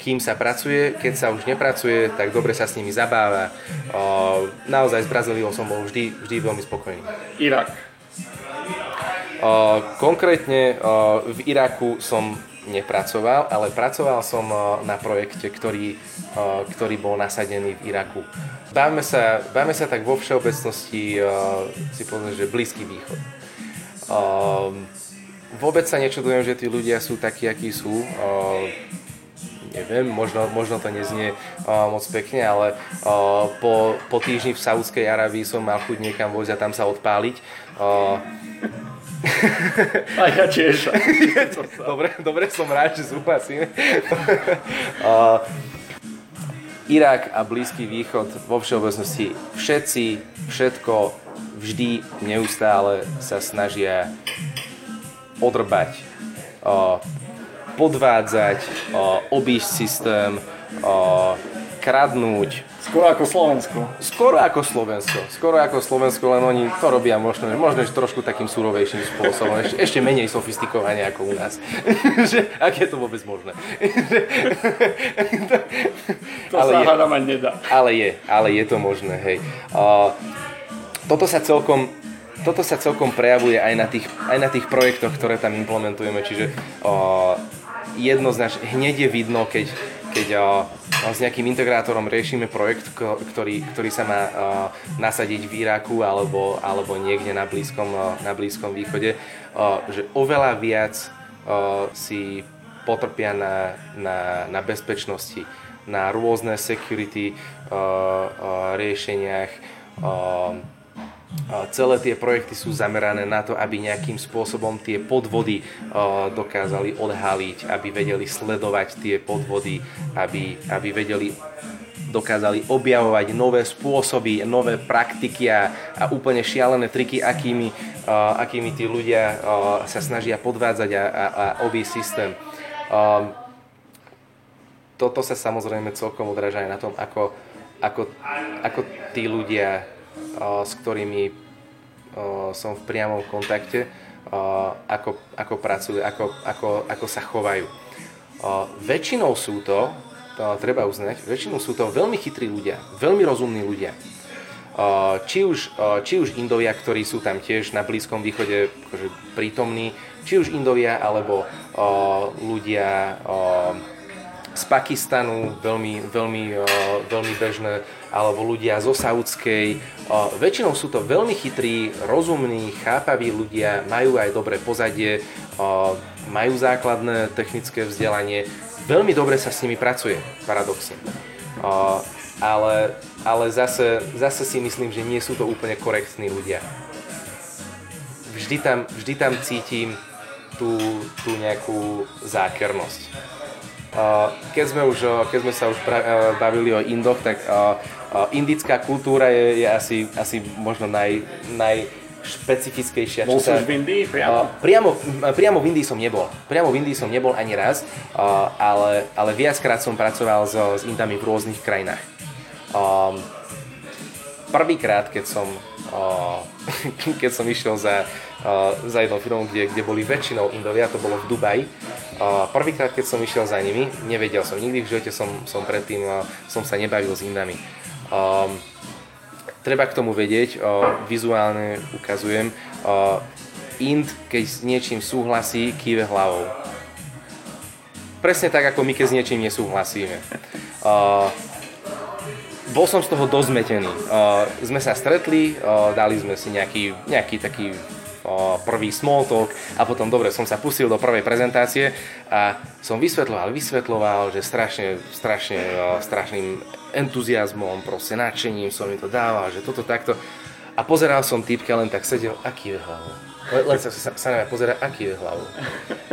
kým sa pracuje, keď sa už nepracuje, tak dobre sa s nimi zabáva. Naozaj s Brazíliou som bol vždy, vždy veľmi spokojný. Irak. Konkrétne v Iraku som nepracoval, ale pracoval som na projekte, ktorý, ktorý bol nasadený v Iraku. Báme sa, báme sa tak vo všeobecnosti, si poviem, že Blízky východ. Vôbec sa nečudujem, že tí ľudia sú takí, akí sú neviem, možno, možno to neznie uh, moc pekne, ale uh, po, po týždni v Saudskej Arabii som mal chuť niekam vojsť a tam sa odpáliť. Uh, a ja tiež. dobre, dobre, som rád, že súhlasím. uh, Irak a Blízky východ vo všeobecnosti všetci, všetko, vždy, neustále sa snažia odrbať. Uh, podvádzať, obísť systém, kradnúť. Skoro ako Slovensko. Skoro ako Slovensko. Skoro ako Slovensko, len oni to robia možno, možno trošku takým surovejším spôsobom. Ešte, ešte menej sofistikovane ako u nás. že, ak je to vôbec možné. to ale sa hádam nedá. Ale je, ale je to možné, hej. Uh, toto sa celkom toto sa celkom prejavuje aj na tých, aj na tých projektoch, ktoré tam implementujeme, čiže uh, jednoznačne hneď je vidno, keď, keď uh, s nejakým integrátorom riešime projekt, ktorý, ktorý sa má uh, nasadiť v Iraku alebo, alebo niekde na Blízkom, uh, na blízkom východe, uh, že oveľa viac uh, si potrpia na, na, na bezpečnosti, na rôzne security uh, uh, riešeniach, uh, celé tie projekty sú zamerané na to, aby nejakým spôsobom tie podvody dokázali odhaliť, aby vedeli sledovať tie podvody, aby, aby vedeli dokázali objavovať nové spôsoby, nové praktiky a, a úplne šialené triky, akými, uh, akými tí ľudia uh, sa snažia podvádzať a, a, a obísť systém. Um, toto sa samozrejme celkom odráža aj na tom, ako, ako, ako tí ľudia, s ktorými som v priamom kontakte, ako, ako pracujú, ako, ako, ako sa chovajú. Väčšinou sú to to treba uznať, väčšinou sú to veľmi chytrí ľudia, veľmi rozumní ľudia. Či už, či už Indovia, ktorí sú tam tiež na Blízkom východe akože prítomní, či už Indovia, alebo ľudia z Pakistanu, veľmi, veľmi, veľmi bežné, alebo ľudia zo Saudskej. Väčšinou sú to veľmi chytrí, rozumní, chápaví ľudia, majú aj dobré pozadie, majú základné technické vzdelanie, veľmi dobre sa s nimi pracuje, paradoxne. Ale, ale zase, zase si myslím, že nie sú to úplne korektní ľudia. Vždy tam, vždy tam cítim tú, tú nejakú zákernosť. Keď, sme už, keď sme sa už bavili o Indoch, tak indická kultúra je, je asi, asi možno naj, naj, špecifickejšia. Bol si v Indii priamo? Uh, priamo? Priamo v Indii som nebol. Priamo v Indii som nebol ani raz, uh, ale, ale viackrát som pracoval so, s Indami v rôznych krajinách. Um, prvýkrát, keď som, keď som išiel za, za jednou firmou, kde, kde boli väčšinou Indovia, to bolo v Dubaji, prvýkrát, keď som išiel za nimi, nevedel som, nikdy v živote som, som predtým som sa nebavil s Indami. Treba k tomu vedieť, vizuálne ukazujem, o, Int, keď s niečím súhlasí, kýve hlavou. Presne tak, ako my keď s niečím nesúhlasíme. Bol som z toho dozmetený. O, sme sa stretli, o, dali sme si nejaký, nejaký taký o, prvý small talk a potom dobre som sa pustil do prvej prezentácie a som vysvetloval, vysvetloval, že strašne, strašne, o, strašným entuziasmom, proste nadšením som mi to dával, že toto takto. A pozeral som typka, len tak sedel, je hlavou. Len sa, sa, sa na mňa pozera, aký je hlavou.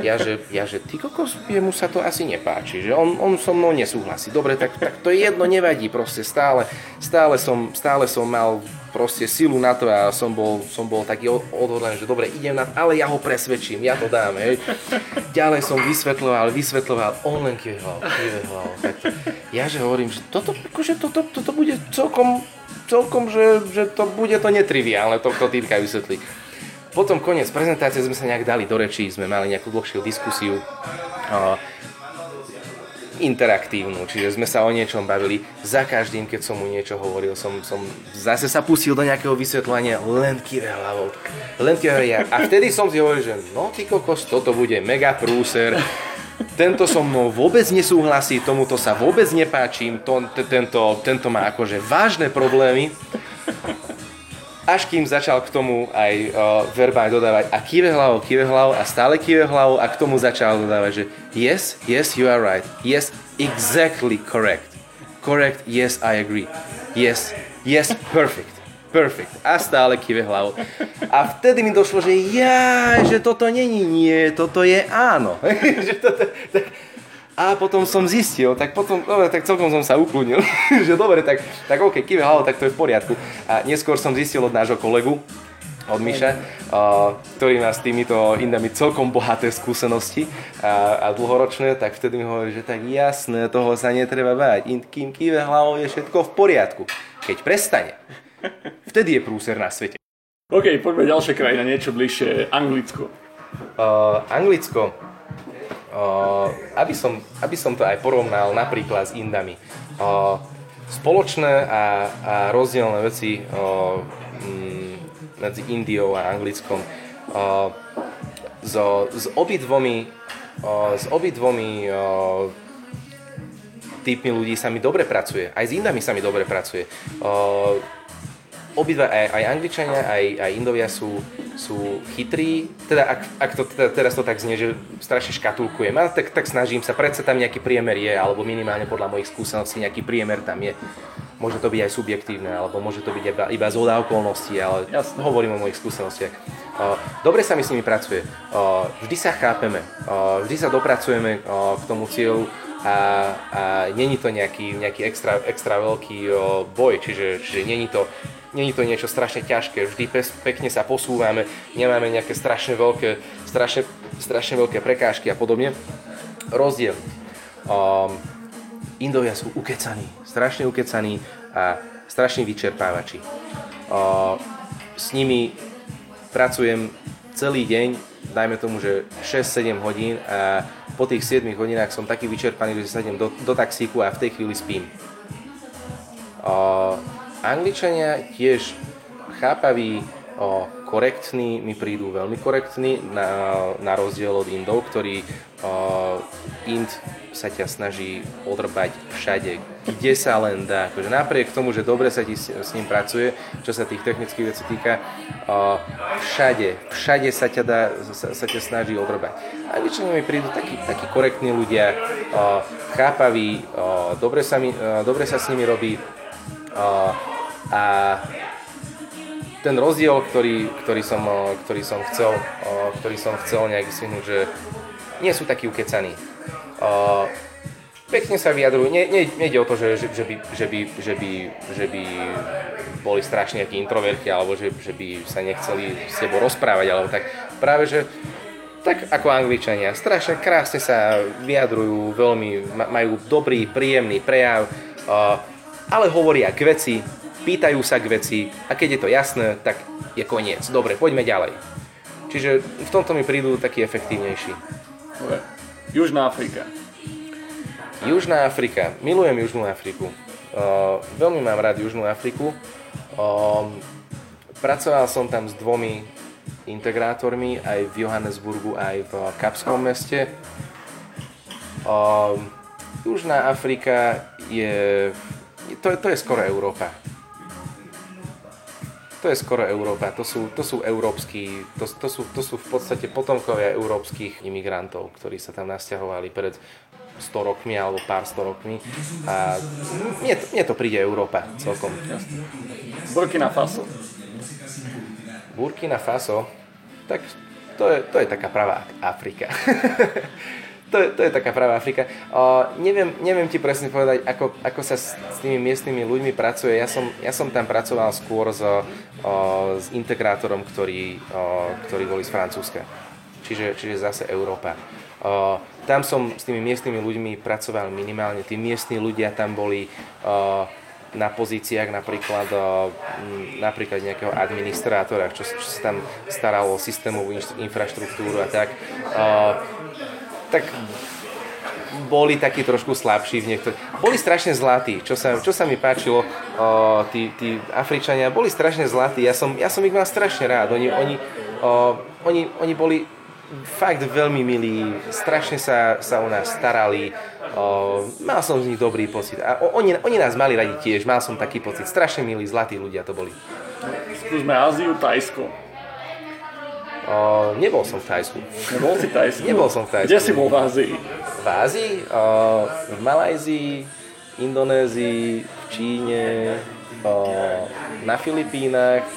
Ja že, ja, že ty kokos, jemu sa to asi nepáči, že on, on so mnou nesúhlasí. Dobre, tak, tak to jedno nevadí, proste stále, stále, som, stále som mal proste silu na to a som bol, som bol taký odhodlaný, že dobre, idem na ale ja ho presvedčím, ja to dám, hej. Ďalej som vysvetľoval, vysvetľoval, on len kýval, kýval. Ja že hovorím, že toto, akože toto, toto bude celkom, celkom, že, že to bude to netriviálne, to, to vysvetliť. Potom koniec prezentácie sme sa nejak dali do rečí, sme mali nejakú dlhšiu diskusiu. Uh, interaktívnu, čiže sme sa o niečom bavili. Za každým, keď som mu niečo hovoril, som, som zase sa pustil do nejakého vysvetlenia, len kýve hlavou. Len kýve ja. A vtedy som si hovoril, že no ty kokos, toto bude mega prúser. Tento so mnou vôbec nesúhlasí, tomuto sa vôbec nepáčim, to, tento, tento má akože vážne problémy až kým začal k tomu aj uh, verbálne dodávať a kýve hlavou, kýve hlavou a stále kýve hlavou a k tomu začal dodávať, že yes, yes, you are right. Yes, exactly correct. Correct, yes, I agree. Yes, yes, perfect. Perfect. A stále kýve hlavou. A vtedy mi došlo, že ja, že toto není nie, toto je áno. že toto, tak, a potom som zistil, tak potom, dobre, tak celkom som sa ukludnil, že dobre, tak, tak OK, kýve halo, tak to je v poriadku. A neskôr som zistil od nášho kolegu, od Miša, ktorý má s týmito indami celkom bohaté skúsenosti a, a dlhoročné, tak vtedy mi hovorí, že tak jasné, toho sa netreba báť. Kým kýve hlavou je všetko v poriadku. Keď prestane, vtedy je prúser na svete. OK, poďme ďalšia krajina, niečo bližšie, Anglicko. Uh, Anglicko, aby, som, aby som to aj porovnal napríklad s Indami. Spoločné a, a rozdielne veci mm, medzi Indiou a Anglickom so, s obidvomi s obidvomi typmi ľudí sa mi dobre pracuje. Aj s Indami sa mi dobre pracuje obidva, aj, aj Angličania, aj, aj Indovia sú, sú chytrí, teda ak, ak to teda, teraz to tak znie, že strašne škatulkujem, ale tak, tak snažím sa, predsa tam nejaký priemer je, alebo minimálne podľa mojich skúseností nejaký priemer tam je. môže to byť aj subjektívne, alebo môže to byť iba, iba zhoda okolností, ale Jasne. hovorím o mojich skúsenostiach. Dobre sa mi s nimi pracuje, vždy sa chápeme, vždy sa dopracujeme k tomu cieľu a, a není to nejaký, nejaký extra, extra veľký boj, čiže, čiže není to Není to niečo strašne ťažké, vždy pekne sa posúvame, nemáme nejaké strašne veľké, strašne, strašne veľké prekážky a podobne. Rozdiel. Um, Indovia sú ukecaní, strašne ukecaní a strašne vyčerpávači. Uh, s nimi pracujem celý deň, dajme tomu, že 6-7 hodín a po tých 7 hodinách som taký vyčerpaný, že sa idem do, do taxíku a v tej chvíli spím. Uh, Angličania tiež chápaví, o, korektní, mi prídu veľmi korektní, na, na rozdiel od Indov, ktorí o, Ind sa ťa snaží odrbať všade, kde sa len dá. Akože napriek tomu, že dobre sa ti s, s ním pracuje, čo sa tých technických vecí týka, o, všade, všade sa ťa, dá, sa, sa ťa snaží odrbať. Angličania mi prídu takí, takí korektní ľudia, o, chápaví, o, dobre, sa mi, o, dobre sa s nimi robí, a ten rozdiel, ktorý, ktorý, som, ktorý, som chcel, ktorý som chcel nejak vysvihnúť, že nie sú takí ukecaní. Pekne sa vyjadrujú, nie, nie, nejde o to, že, že, že, by, že, by, že, by, že by boli strašne nejakí introverti, alebo že, že by sa nechceli s tebou rozprávať, alebo tak. Práve, že tak ako Angličania, strašne krásne sa vyjadrujú, veľmi majú dobrý, príjemný prejav, ale hovoria k veci, pýtajú sa k veci a keď je to jasné, tak je koniec. Dobre, poďme ďalej. Čiže v tomto mi prídu taký efektívnejší. Dobre. Južná Afrika. Južná Afrika. Milujem Južnú Afriku. Uh, veľmi mám rád Južnú Afriku. Uh, pracoval som tam s dvomi integrátormi aj v Johannesburgu, aj v Kapskom meste. Uh, Južná Afrika je to, to je skoro Európa. To je skoro Európa, to sú, to sú európsky, to, to, sú, to sú v podstate potomkovia európskych imigrantov, ktorí sa tam nasťahovali pred 100 rokmi alebo pár 100 rokmi a mne to, mne to príde Európa celkom. Burkina Faso. Burkina Faso, tak to je, to je taká pravá Afrika. to, je, to je taká pravá Afrika. Uh, neviem, neviem ti presne povedať, ako, ako sa s, s tými miestnymi ľuďmi pracuje. Ja som, ja som tam pracoval skôr s, uh, s integrátorom, ktorí, uh, ktorí boli z Francúzska. Čiže, čiže zase Európa. Uh, tam som s tými miestnymi ľuďmi pracoval minimálne. Tí miestni ľudia tam boli uh, na pozíciách napríklad, uh, napríklad nejakého administrátora, čo, čo sa tam staralo o systémovú infraštruktúru a tak. Uh, tak boli takí trošku slabší v niektorých. Boli strašne zlatí, čo sa, čo sa mi páčilo, o, tí, tí Afričania boli strašne zlatí, ja som, ja som ich mal strašne rád, oni, oni, o, oni, oni boli fakt veľmi milí, strašne sa, sa o nás starali, o, mal som z nich dobrý pocit a o, oni, oni nás mali radi tiež, mal som taký pocit, strašne milí, zlatí ľudia to boli. Skúsme Áziu, Tajsko. Uh, nebol som v Thajsku. Nebol si v Thajsku? Nebol som v Thajsku. Kde si bol v Ázii? V Ázii? Uh, v Malajzii, Indonézii, v Číne, uh, na Filipínach.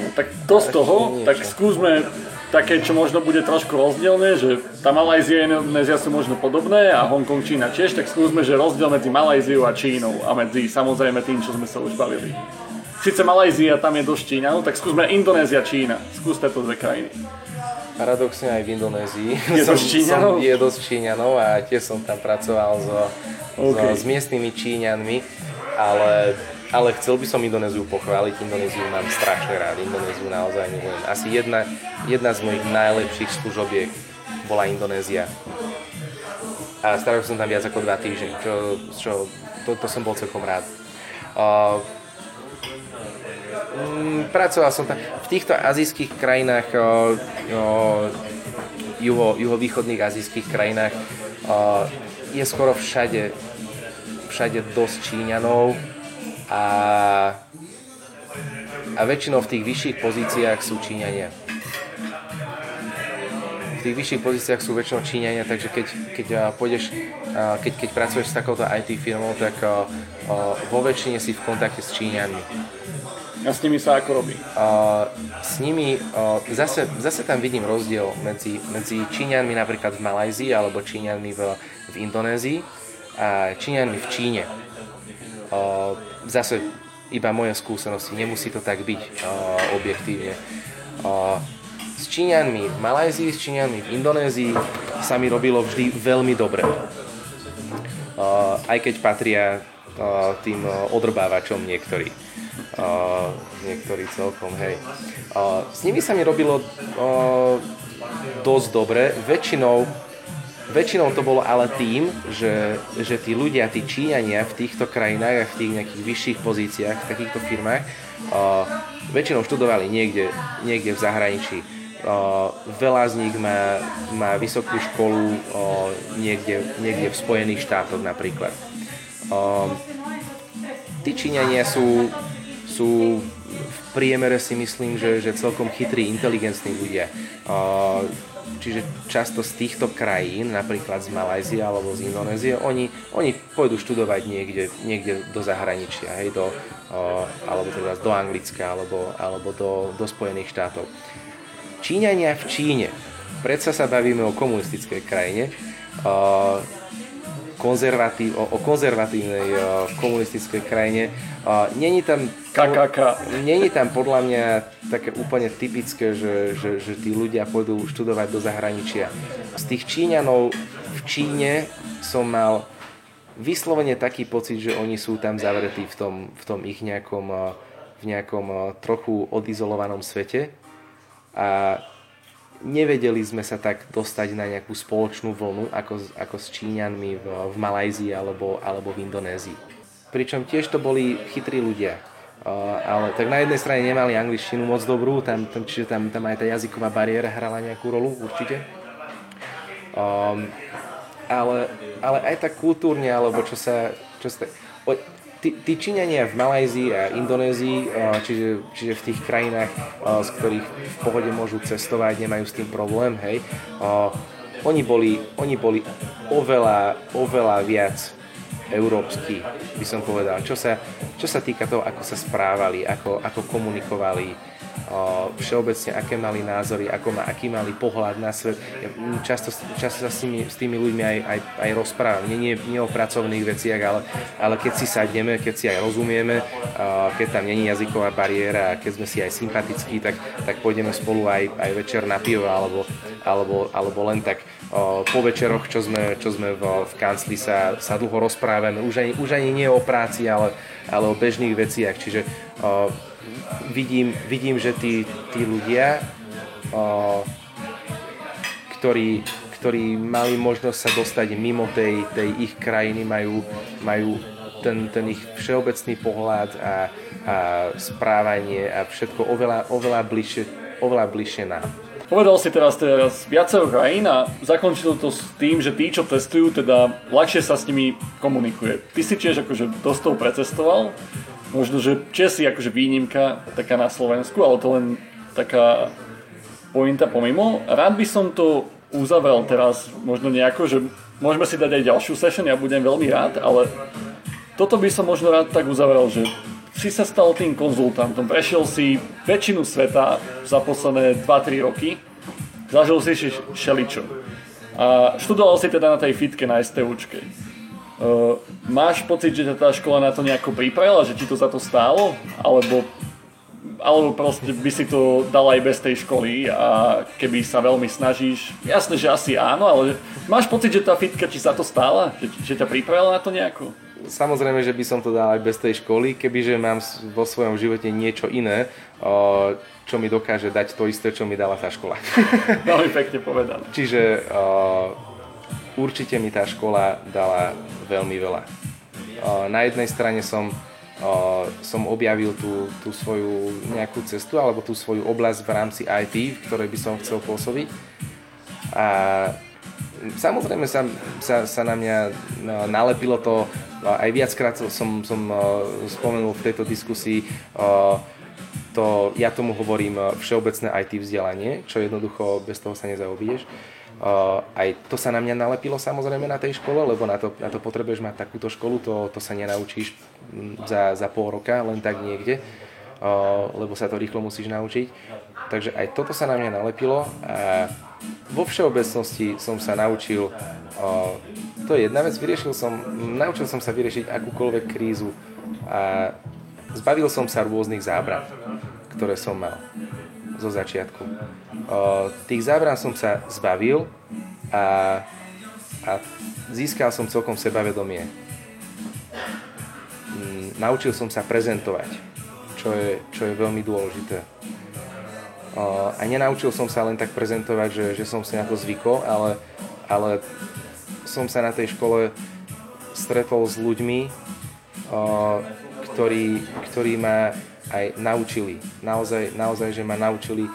No, tak z toho, tak skúsme také, čo možno bude trošku rozdielne, že tá Malajzia a Indonézia sú možno podobné a Hongkong, Čína tiež, tak skúsme, že rozdiel medzi Malajziou a Čínou a medzi samozrejme tým, čo sme sa už bavili. Sice Malajzia, tam je dosť Číňanov, tak skúsme Indonézia, Čína. Skúste to dve krajiny. Paradoxne aj v Indonézii je dosť Číňanov? je dosť Číňanov a tiež som tam pracoval so, okay. so, s miestnymi Číňanmi, ale, ale chcel by som Indonéziu pochváliť. Indonéziu mám strašne rád, Indonéziu naozaj milujem. Asi jedna, jedna z mojich najlepších služobiek bola Indonézia. A strávil som tam viac ako dva týždne, čo, čo to, to som bol celkom rád. Uh, Mm, pracoval som tam v týchto azijských krajinách, o, o, juho, juhovýchodných azijských krajinách o, je skoro všade, všade dosť Číňanov a, a väčšinou v tých vyšších pozíciách sú Číňania. V tých vyšších pozíciách sú väčšinou Číňania, takže keď, keď pôjdeš, keď, keď pracuješ s takouto IT firmou, tak vo väčšine si v kontakte s Číňanmi. A s nimi sa ako robí? Uh, s nimi, uh, zase, zase tam vidím rozdiel medzi, medzi Číňanmi napríklad v Malajzii alebo Číňanmi v, v Indonézii a Číňanmi v Číne. Uh, zase iba moje skúsenosti, nemusí to tak byť uh, objektívne. Uh, s Číňanmi v Malajzii, s Číňanmi v Indonézii sa mi robilo vždy veľmi dobre. Uh, aj keď patria uh, tým uh, odrbávačom niektorí uh, niektorí celkom, hej. Uh, s nimi sa mi robilo uh, dosť dobre, väčšinou Väčšinou to bolo ale tým, že, že tí ľudia, tí Číňania v týchto krajinách a v tých nejakých vyšších pozíciách, v takýchto firmách, uh, väčšinou študovali niekde, niekde v zahraničí. Uh, veľa z nich má, má vysokú školu uh, niekde, niekde v Spojených štátoch napríklad. Uh, tí Číňania sú sú v priemere si myslím, že, že celkom chytrí, inteligentní ľudia. Čiže často z týchto krajín, napríklad z Malajzie alebo z Indonézie, oni, oni pôjdu študovať niekde, niekde do zahraničia, hej, do, alebo teda do Anglicka alebo, alebo do, do Spojených štátov. Číňania v Číne, predsa sa bavíme o komunistickej krajine, konzervatív, o, o konzervatívnej o, komunistickej krajine. O, není tam, KKK. Není tam podľa mňa také úplne typické, že, že, že tí ľudia pôjdu študovať do zahraničia. Z tých Číňanov v Číne som mal vyslovene taký pocit, že oni sú tam zavretí v tom, v tom ich nejakom, v nejakom trochu odizolovanom svete. A nevedeli sme sa tak dostať na nejakú spoločnú vlnu ako, ako s Číňanmi v, v Malajzii alebo, alebo v Indonézii. Pričom tiež to boli chytrí ľudia. Uh, ale tak na jednej strane nemali angličtinu moc dobrú, tam, tam, čiže tam, tam aj tá jazyková bariéra hrala nejakú rolu, určite. Um, ale, ale aj tak kultúrne, alebo čo sa... Čo sa tí, Číňania v Malajzii a Indonézii, čiže, čiže v tých krajinách, z ktorých v pohode môžu cestovať, nemajú s tým problém, hej, oni boli, oni boli oveľa, oveľa viac európsky, by som povedal. Čo sa, čo sa týka toho, ako sa správali, ako, ako komunikovali, všeobecne, aké mali názory, ako ma, aký mali pohľad na svet. Ja často, často sa s tými, s tými ľuďmi aj, aj, aj rozprávam. Nie, nie, nie o pracovných veciach, ale, ale keď si sadneme, keď si aj rozumieme, keď tam není jazyková bariéra a keď sme si aj sympatickí, tak, tak pôjdeme spolu aj, aj večer na pivo alebo, alebo, alebo len tak po večeroch, čo sme, čo sme v, v kancli sa, sa dlho rozprávame. Už ani, už ani nie o práci, ale, ale o bežných veciach. Čiže vidím, vidím že tí, tí ľudia, o, ktorí, ktorí mali možnosť sa dostať mimo tej, tej ich krajiny, majú, majú ten, ten ich všeobecný pohľad a, a správanie a všetko oveľa, oveľa, bližšie, oveľa bližšie nám. Povedal si teraz, teraz viacero krajín a zakončil to s tým, že tí, čo testujú, teda ľahšie sa s nimi komunikuje. Ty si tiež akože dosť toho precestoval možno, že Česi akože výnimka taká na Slovensku, ale to len taká pointa pomimo. Rád by som to uzavrel teraz možno nejako, že môžeme si dať aj ďalšiu session, ja budem veľmi rád, ale toto by som možno rád tak uzavrel, že si sa stal tým konzultantom, prešiel si väčšinu sveta za posledné 2-3 roky, zažil si šeličo. A študoval si teda na tej fitke na STUčke. Uh, máš pocit, že tá škola na to nejako pripravila, že ti to za to stálo? Alebo, alebo proste by si to dal aj bez tej školy a keby sa veľmi snažíš? Jasné, že asi áno, ale máš pocit, že tá fitka ti za to stála? Že, že ťa pripravila na to nejako? Samozrejme, že by som to dal aj bez tej školy, kebyže mám vo svojom živote niečo iné, čo mi dokáže dať to isté, čo mi dala tá škola. Veľmi pekne povedané. Čiže určite mi tá škola dala veľmi veľa. Na jednej strane som, som objavil tú, tú svoju nejakú cestu alebo tú svoju oblasť v rámci IT, v ktorej by som chcel pôsobiť. A samozrejme sa, sa, sa na mňa nalepilo to, aj viackrát som, som spomenul v tejto diskusii, to, ja tomu hovorím všeobecné IT vzdelanie, čo jednoducho bez toho sa nezaobídeš. Aj to sa na mňa nalepilo samozrejme na tej škole, lebo na to, na to potrebuješ mať takúto školu, to, to sa nenaučíš za, za pol roka, len tak niekde, lebo sa to rýchlo musíš naučiť. Takže aj toto sa na mňa nalepilo a vo všeobecnosti som sa naučil, to je jedna vec, vyriešil som, naučil som sa vyriešiť akúkoľvek krízu a zbavil som sa rôznych zábran, ktoré som mal zo začiatku. Tých zábran som sa zbavil a, a získal som celkom sebavedomie. Mm, naučil som sa prezentovať, čo je, čo je veľmi dôležité. A nenaučil som sa len tak prezentovať, že, že som si na to zvykol, ale, ale som sa na tej škole stretol s ľuďmi, ktorí, ktorí ma aj naučili. Naozaj, naozaj že ma naučili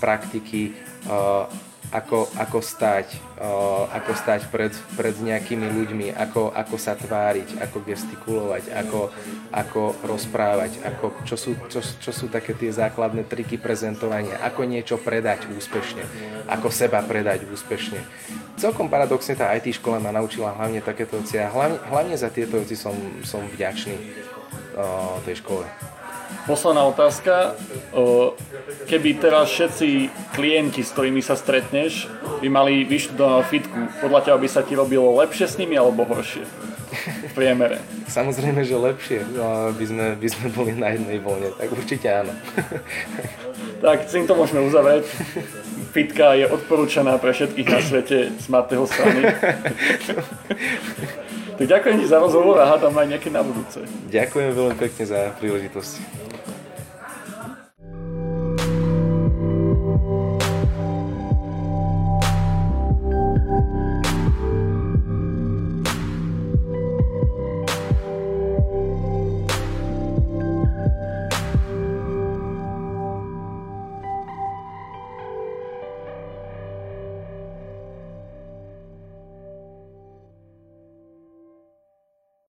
praktiky, uh, ako, ako stať, uh, ako stať pred, pred nejakými ľuďmi, ako, ako sa tváriť, ako gestikulovať, ako, ako rozprávať, ako, čo, sú, čo, čo sú také tie základné triky prezentovania, ako niečo predať úspešne, ako seba predať úspešne. Celkom paradoxne tá IT škola ma naučila hlavne takéto veci a hlavne, hlavne za tieto veci som, som vďačný uh, tej škole. Posledná otázka. Keby teraz všetci klienti, s ktorými sa stretneš, by mali vyštudovanú fitku, podľa teba by sa ti robilo lepšie s nimi alebo horšie? V priemere. Samozrejme, že lepšie. No, by sme, by sme boli na jednej vlne, tak určite áno. tak, tým to môžeme uzavrieť. Fitka je odporúčaná pre všetkých na svete z Matého strany. Tak ďakujem ti za rozhovor a hádam aj nejaké na budúce. Ďakujem veľmi pekne za príležitosť.